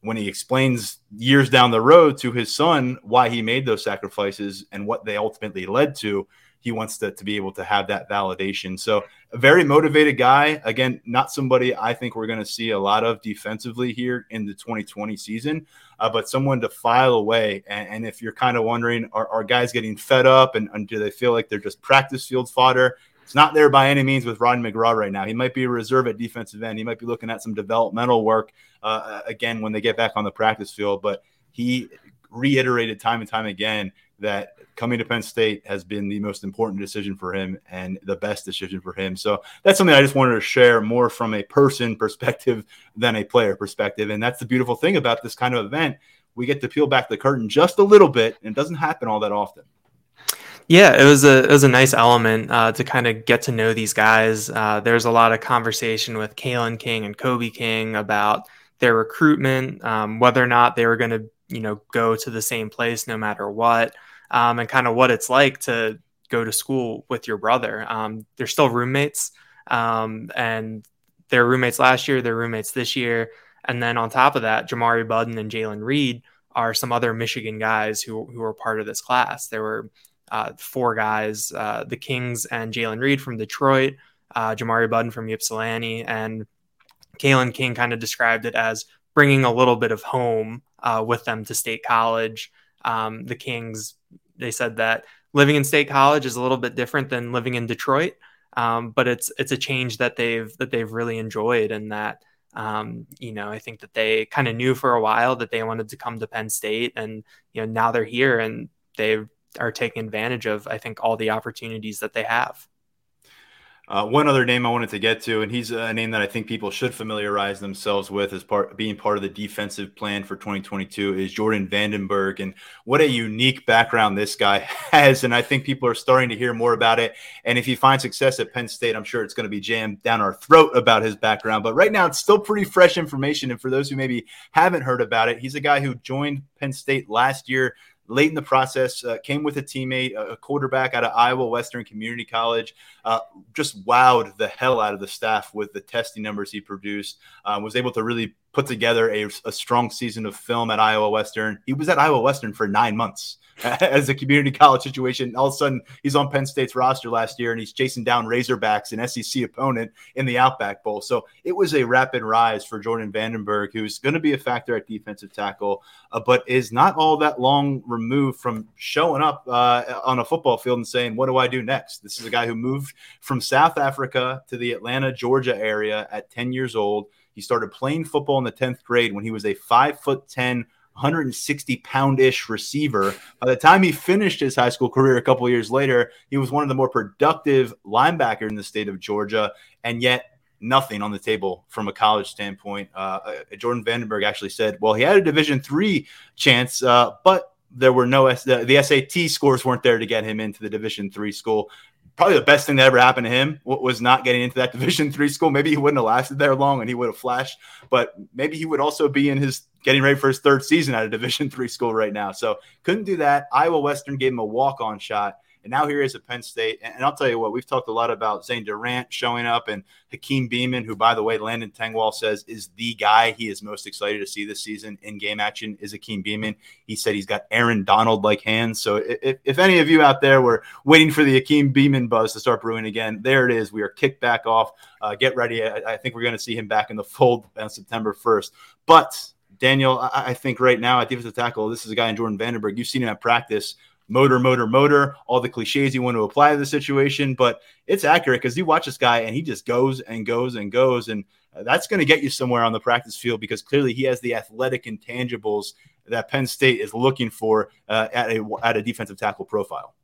when he explains years down the road to his son why he made those sacrifices and what they ultimately led to, he wants to, to be able to have that validation. So, a very motivated guy. Again, not somebody I think we're going to see a lot of defensively here in the 2020 season, uh, but someone to file away. And, and if you're kind of wondering, are, are guys getting fed up and, and do they feel like they're just practice field fodder? It's not there by any means with Rodney McGraw right now. He might be a reserve at defensive end. He might be looking at some developmental work uh, again when they get back on the practice field. But he reiterated time and time again that coming to Penn State has been the most important decision for him and the best decision for him. So that's something I just wanted to share more from a person perspective than a player perspective. And that's the beautiful thing about this kind of event. We get to peel back the curtain just a little bit, and it doesn't happen all that often. Yeah, it was a it was a nice element uh, to kind of get to know these guys. Uh, there's a lot of conversation with Kalen King and Kobe King about their recruitment, um, whether or not they were going to you know go to the same place no matter what, um, and kind of what it's like to go to school with your brother. Um, they're still roommates, um, and they're roommates last year. They're roommates this year, and then on top of that, Jamari Buddin and Jaylen Reed are some other Michigan guys who who are part of this class. There were uh, four guys, uh, the Kings and Jaylen Reed from Detroit, uh, Jamari Buddin from Ypsilanti, and Kalen King kind of described it as bringing a little bit of home uh, with them to State College. Um, the Kings, they said that living in State College is a little bit different than living in Detroit, um, but it's it's a change that they've that they've really enjoyed, and that um, you know I think that they kind of knew for a while that they wanted to come to Penn State, and you know now they're here and they've are taking advantage of, I think, all the opportunities that they have. Uh, one other name I wanted to get to, and he's a name that I think people should familiarize themselves with as part being part of the defensive plan for 2022 is Jordan Vandenberg. And what a unique background this guy has. And I think people are starting to hear more about it. And if he finds success at Penn State, I'm sure it's going to be jammed down our throat about his background. But right now, it's still pretty fresh information. And for those who maybe haven't heard about it, he's a guy who joined Penn State last year late in the process, uh, came with a teammate, a quarterback out of Iowa Western Community College. Uh, just wowed the hell out of the staff with the testing numbers he produced. Uh, was able to really put together a, a, strong season of film at Iowa Western. He was at Iowa Western for nine months as a community college situation. All of a sudden, he's on Penn State's roster last year and he's chasing down Razorbacks, an SEC opponent, in the Outback Bowl. So it was a rapid rise for Jordan Vandenberg, who's going to be a factor at defensive tackle, uh, but is not all that long removed from showing up uh, on a football field and saying, What do I do next? This is a guy who moved from South Africa to the Atlanta, Georgia area at 10 years old. He started playing football in the 10th grade when he was a five foot 10, 160 pound ish receiver. By the time he finished his high school career a couple years later, he was one of the more productive linebackers in the state of Georgia. And yet, nothing on the table from a college standpoint. Uh, uh Jordan Vandenberg actually said, well, he had a Division three chance, uh, but there were no the, the SAT scores weren't there to get him into the Division three school probably the best thing that ever happened to him was not getting into that division three school. Maybe he wouldn't have lasted there long and he would have flashed but maybe he would also be in his getting ready for his third season at a division three school right now. So couldn't do that. Iowa western gave him a walk-on shot and now here is at Penn State. And I'll tell you what, we've talked a lot about Zane Durant showing up and Hakeem Beamon, who, by the way, Landon Tengwall says is the guy he is most excited to see this season in game action is Hakeem Beamon. He said he's got Aaron Donald like hands. So if, if any of you out there were waiting for the Hakeem Beamon buzz to start brewing again, there it is. We are kicked back off. Uh, get ready. I, I think we're going to see him back in the fold on September 1st. But Daniel, I, I think right now at defensive tackle, this is a guy in Jordan Vandenberg. You've seen him at practice motor, motor, motor, all the cliches you want to apply to the situation, but it's accurate because you watch this guy and he just goes and goes and goes. And that's going to get you somewhere on the practice field because clearly he has the athletic intangibles that Penn State is looking for uh, at, a, at a defensive tackle profile.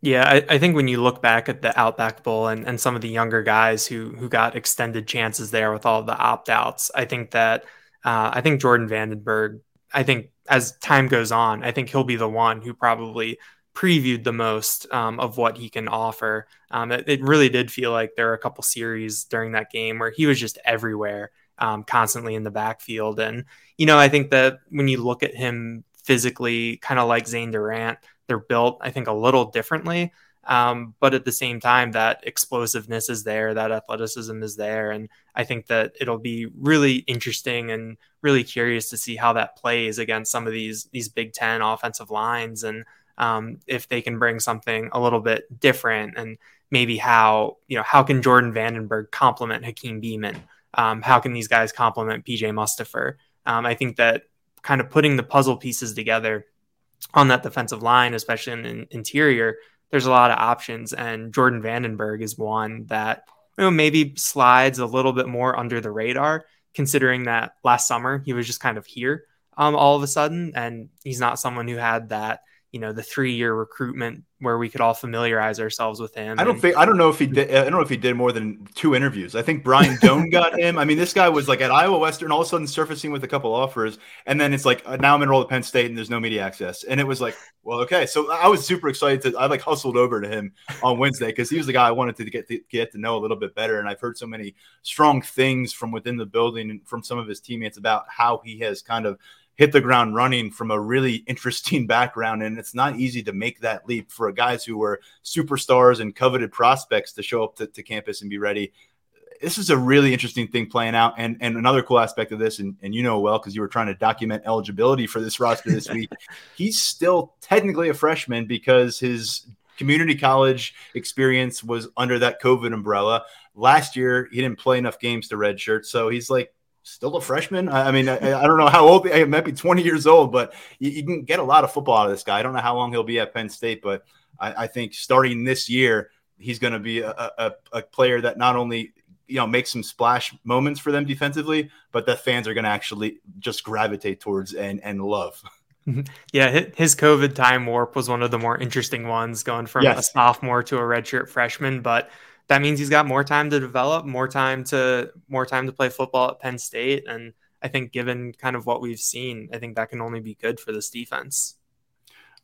Yeah, I, I, think when you look back at the Outback Bowl and, and some of the younger guys who who got extended chances there with all the opt outs, I think that uh, I think Jordan Vandenberg, I think as time goes on, I think he'll be the one who probably previewed the most um, of what he can offer. Um, it, it, really did feel like there were a couple series during that game where he was just everywhere, um, constantly in the backfield. And, you know, I think that when you look at him physically, kind of like Zane Durant, they're built, I think, a little differently. Um, but at the same time, that explosiveness is there, that athleticism is there. And I think that it'll be really interesting and really curious to see how that plays against some of these these Big Ten offensive lines and um, if they can bring something a little bit different and maybe how you know how can Jordan Vandenberg complement Hakeem Beamon? Um, how can these guys complement PJ Mustipher? Um, I think that kind of putting the puzzle pieces together on that defensive line, especially in the interior, there's a lot of options, and Jordan Vandenberg is one that you know maybe slides a little bit more under the radar, considering that last summer he was just kind of here um, all of a sudden, and he's not someone who had that you know the three year recruitment where we could all familiarize ourselves with him. I don't and, think I don't know if he did. I don't know if he did more than two interviews. I think Brian Dohn got him. I mean, this guy was like at Iowa Western, all of a sudden surfacing with a couple offers, and then it's like uh, now I'm enrolled at Penn State and there's no media access, and it was like, well, okay. So I was super excited. To, I like hustled over to him on Wednesday because he was the guy I wanted to get to get to know a little bit better, and I've heard so many strong things from within the building and from some of his teammates about how he has kind of hit the ground running from a really interesting background. And it's not easy to make that leap for guys who were superstars and coveted prospects to show up to, to campus and be ready. This is a really interesting thing playing out. And, and another cool aspect of this, and, and you know well, because you were trying to document eligibility for this roster this week, he's still technically a freshman because his community college experience was under that COVID umbrella. Last year, he didn't play enough games to redshirt. So he's like still a freshman. I, mean, I, I, don't know how old he might be 20 years old, but you, you, can get a lot of football out of this guy. I don't know how long he'll be at Penn State, but I, I think starting this year, he's going to be a, a, a, player that not only you know makes some splash moments for them defensively, but that fans are going to actually just gravitate towards and and love. Mm-hmm. Yeah, his COVID time warp was one of the more interesting ones, going from yes. a sophomore to a redshirt freshman. But that means he's got more time to develop, more time to more time to play football at Penn State. And I think given kind of what we've seen, I think that can only be good for this defense.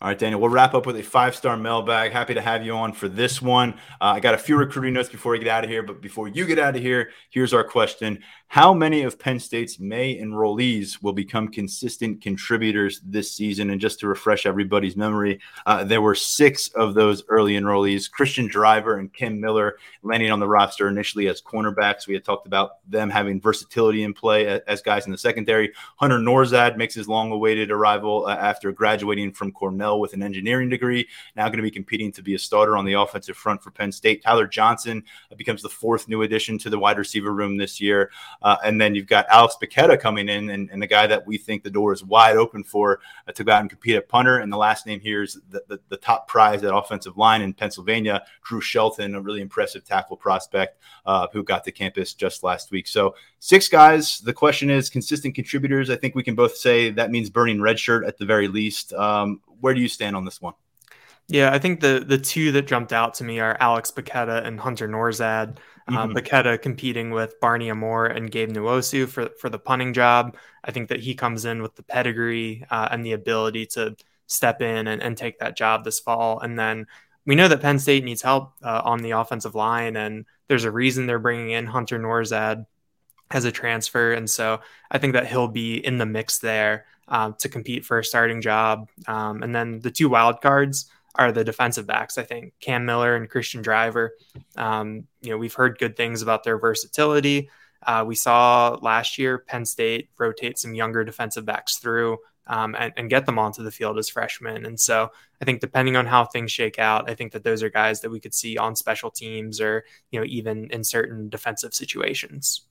All right, Daniel, we'll wrap up with a five star mailbag. Happy to have you on for this one. Uh, I got a few recruiting notes before we get out of here, but before you get out of here, here's our question how many of Penn State's May enrollees will become consistent contributors this season? And just to refresh everybody's memory, uh, there were six of those early enrollees Christian Driver and Kim Miller landing on the roster initially as cornerbacks. We had talked about them having versatility in play as guys in the secondary. Hunter Nourzad makes his long awaited arrival uh, after graduating from Cornell with an engineering degree, now going to be competing to be a starter on the offensive front for Penn State. Tyler Johnson uh, becomes the fourth new addition to the wide receiver room this year. Uh, and then you've got Alex Bacchetta coming in, and, and, the guy that we think the door is wide open for uh, to go out and compete at punter. And the last name here is the, the, the, top prize at offensive line in Pennsylvania, Drew Shelton, a really impressive tackle prospect uh, who got to campus just last week. So six guys. The question is consistent contributors. I think we can both say that means burning red shirt at the very least. Um, where do you stand on this one? Yeah, I think the the two that jumped out to me are Alex Bacchetta and Hunter Nourzad. Um, mm-hmm. Bacchetta competing with Barney Amor and Gabe Nwosu for for the punting job. I think that he comes in with the pedigree uh, and the ability to step in and, and, take that job this fall. And then we know that Penn State needs help uh, on the offensive line, and there's a reason they're bringing in Hunter Nourzad as a transfer. And so I think that he'll be in the mix there uh, to compete for a starting job. Um, and then the two wild cards are the defensive backs. I think Cam Miller and Christian Driver. Um, you know, we've heard good things about their versatility. Uh, we saw last year Penn State rotate some younger defensive backs through um, and, and, get them onto the field as freshmen. And so I think depending on how things shake out, I think that those are guys that we could see on special teams or you know even in certain defensive situations.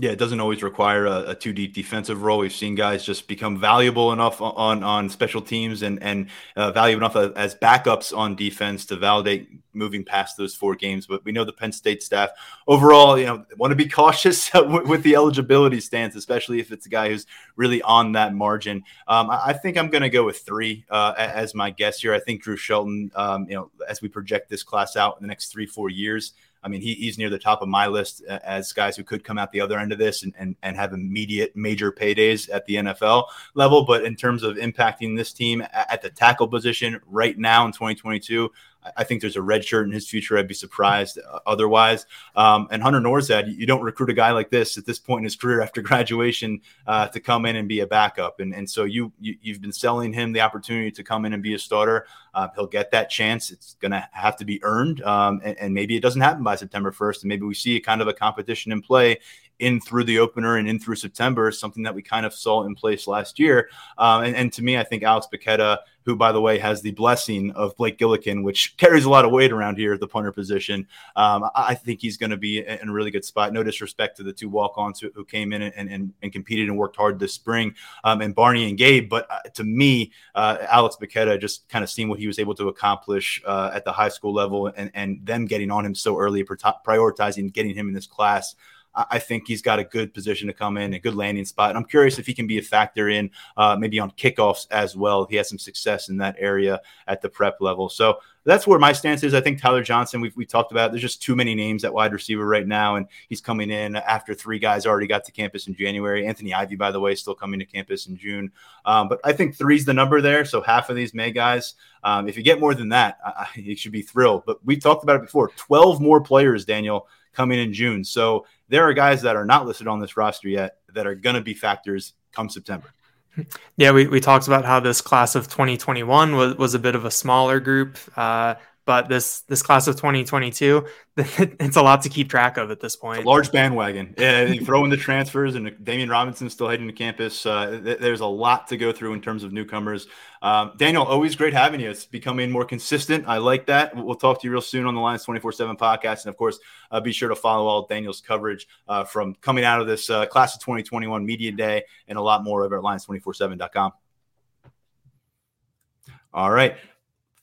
Yeah, it doesn't always require a, a, two deep defensive role. We've seen guys just become valuable enough on on special teams and and uh, valuable enough as backups on defense to validate moving past those four games. But we know the Penn State staff overall, you know, want to be cautious with the eligibility stance, especially if it's a guy who's really on that margin. Um, I, I, think I'm going to go with three uh, as my guess here. I think Drew Shelton, um, you know, as we project this class out in the next three four years. I mean, he, he's near the top of my list uh, as guys who could come out the other end of this and, and, and have immediate major paydays at the NFL level. But in terms of impacting this team at the tackle position right now in 2022, I think there's a red shirt in his future. I'd be surprised otherwise. Um, and Hunter Nourzad, you don't recruit a guy like this at this point in his career after graduation uh, to come in and be a backup. And, and so you, you have been selling him the opportunity to come in and be a starter. Uh, he'll get that chance. It's going to have to be earned, um, and, and maybe it doesn't happen by September 1st, and maybe we see kind of a competition in play in through the opener and in through September, something that we kind of saw in place last year. Um, and, and, to me, I think Alex Bacchetta, who, by the way, has the blessing of Blake Gillikin, which carries a lot of weight around here at the punter position, um, I think he's going to be in a really good spot. No disrespect to the two walk ons who, who, came in and, and, and, competed and worked hard this spring, um, and Barney and Gabe. But uh, to me, uh, Alex Bacchetta, just kind of seeing what he was able to accomplish uh, at the high school level and, and them getting on him so early, prioritizing getting him in this class. I think he's got a good position to come in, a good landing spot. And I'm curious if he can be a factor in uh, maybe on kickoffs as well. He has some success in that area at the prep level. So that's where my stance is. I think Tyler Johnson, we've we talked about, there's just too many names at wide receiver right now. And he's coming in after three guys already got to campus in January. Anthony Ivey, by the way, still coming to campus in June. Um, but I think three's the number there. So half of these May guys, um, if you get more than that, uh, you should be thrilled. But we talked about it before 12 more players, Daniel, coming in June. So there are guys that are not listed on this roster yet that are going to be factors come September. Yeah, we, we talked about how this class of 2021 was, was a bit of a smaller group. Uh, but this this class of 2022 it's a lot to keep track of at this point. large bandwagon. Yeah you throw in the transfers and Damian Robinson still heading to campus uh, th- there's a lot to go through in terms of newcomers. Um, Daniel always great having you. It's becoming more consistent. I like that. We'll talk to you real soon on the Lions 24/7 podcast. And of course uh, be sure to follow all Daniel's coverage uh, from coming out of this uh, class of 2021 media day and a lot more over at lions247.com all right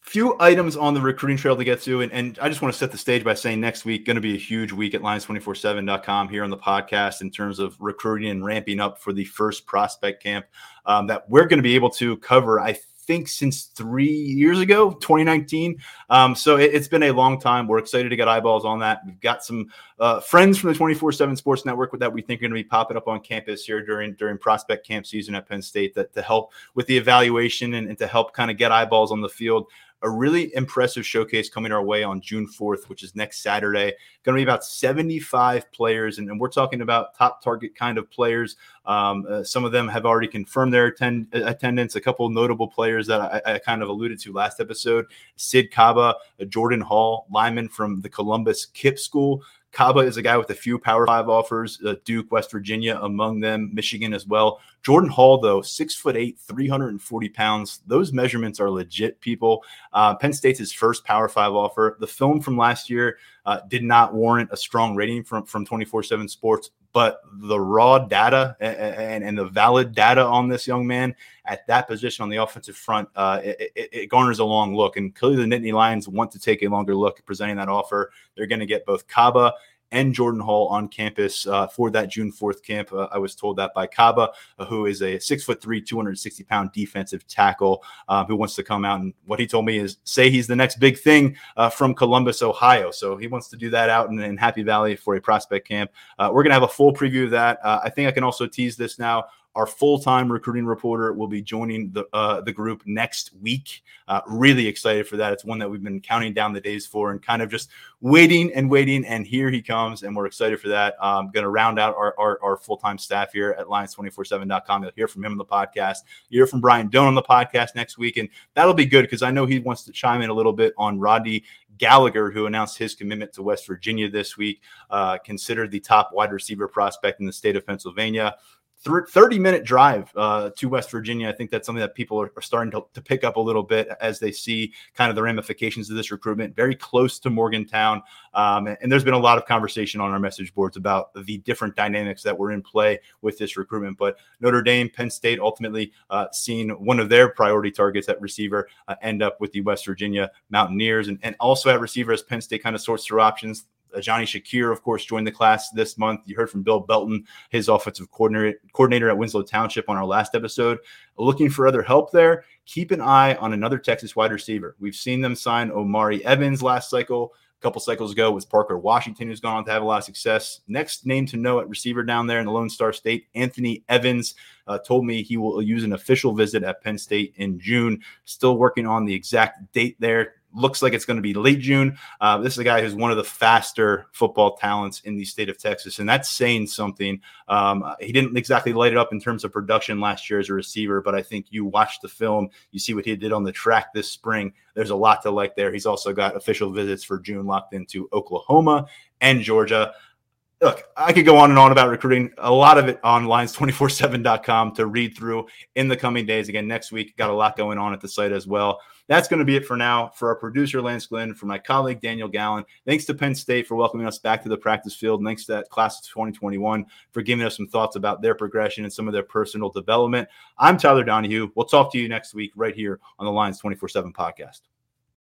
few items on the recruiting trail to get to. And, and I just want to set the stage by saying next week going to be a huge week at lions247.com here on the podcast in terms of recruiting and ramping up for the first prospect camp um, that we're going to be able to cover. I think since three years ago, 2019. Um, so it, has been a long time. We're excited to get eyeballs on that. We've got some uh, friends from the 24/7 Sports Network that we think are going to be popping up on campus here during during prospect camp season at Penn State that to help with the evaluation and, and to help kind of get eyeballs on the field a really impressive showcase coming our way on June 4th, which is next Saturday. Going to be about 75 players, and, and we're talking about top target kind of players. Um, uh, some of them have already confirmed their attend- attendance. A couple notable players that I, I, kind of alluded to last episode Sid Kaba, Jordan Hall, lineman from the Columbus Kip School. Kaba is a guy with a few Power Five offers, uh, Duke, West Virginia among them, Michigan as well. Jordan Hall, though, six foot eight, 340 pounds. Those measurements are legit, people. Uh, Penn State's his first Power Five offer. The film from last year uh, did not warrant a strong rating from, from 24 7 Sports, but the raw data and, and, the valid data on this young man at that position on the offensive front, uh, it, it, it, garners a long look. And clearly, the Nittany Lions want to take a longer look at presenting that offer. They're going to get both Kaba and Jordan Hall on campus uh, for that June 4th camp. Uh, I was told that by Kaba, uh, who is a six foot three, 260 pound defensive tackle uh, who wants to come out. And what he told me is say he's the next big thing uh, from Columbus, Ohio. So he wants to do that out in, in Happy Valley for a prospect camp. We're going to have a full preview of that. I think I can also tease this now. Our full-time recruiting reporter will be joining the uh, the group next week. Uh, really excited for that. It's one that we've been counting down the days for and kind of just waiting and waiting. And here he comes, and we're excited for that. I'm um, going to round out our, our, our full-time staff here at Lions247.com. You'll hear from him on the podcast. You hear from Brian Dohn on the podcast next week, and that'll be good because I know he wants to chime in a little bit on Rodney Gallagher, who announced his commitment to West Virginia this week, uh, considered the top wide receiver prospect in the state of Pennsylvania. 30 minute drive uh, to West Virginia. I think that's something that people are, are starting to, to, pick up a little bit as they see kind of the ramifications of this recruitment. Very close to Morgantown. Um, and, there's been a lot of conversation on our message boards about the different dynamics that were in play with this recruitment. But Notre Dame, Penn State ultimately uh, seeing one of their priority targets at receiver uh, end up with the West Virginia Mountaineers. And, and also at receiver, as Penn State kind of sorts through options, Johnny Shakir, of course, joined the class this month. You heard from Bill Belton, his offensive coordinator, coordinator at Winslow Township on our last episode. Looking for other help there, keep an eye on another Texas wide receiver. We've seen them sign Omari Evans last cycle. a couple cycles ago with Parker Washington, who's gone on to have a lot of success. Next name to know at receiver down there in the Lone Star State, Anthony Evans, uh, told me he will use an official visit at Penn State in June. Still working on the exact date there looks like it's going to be late June. Uh, this is a guy who's one of the faster football talents in the state of Texas, and that's saying something. Um, he didn't exactly light it up in terms of production last year as a receiver, but I think you watch the film, you see what he did on the track this spring. There's a lot to like there. He's also got official visits for June locked into Oklahoma and Georgia look, I could go on and on about recruiting. A lot of it on lions247.com to read through in the coming days. Again, next week, got a lot going on at the site as well. That's going to be it for now. For our producer, Lance Glenn, for my colleague, Daniel Gallen, thanks to Penn State for welcoming us back to the practice field. Thanks to that class of 2021 for giving us some thoughts about their progression and some of their personal development. I'm Tyler Donohue. We'll talk to you next week right here on the Lions 24 7 podcast.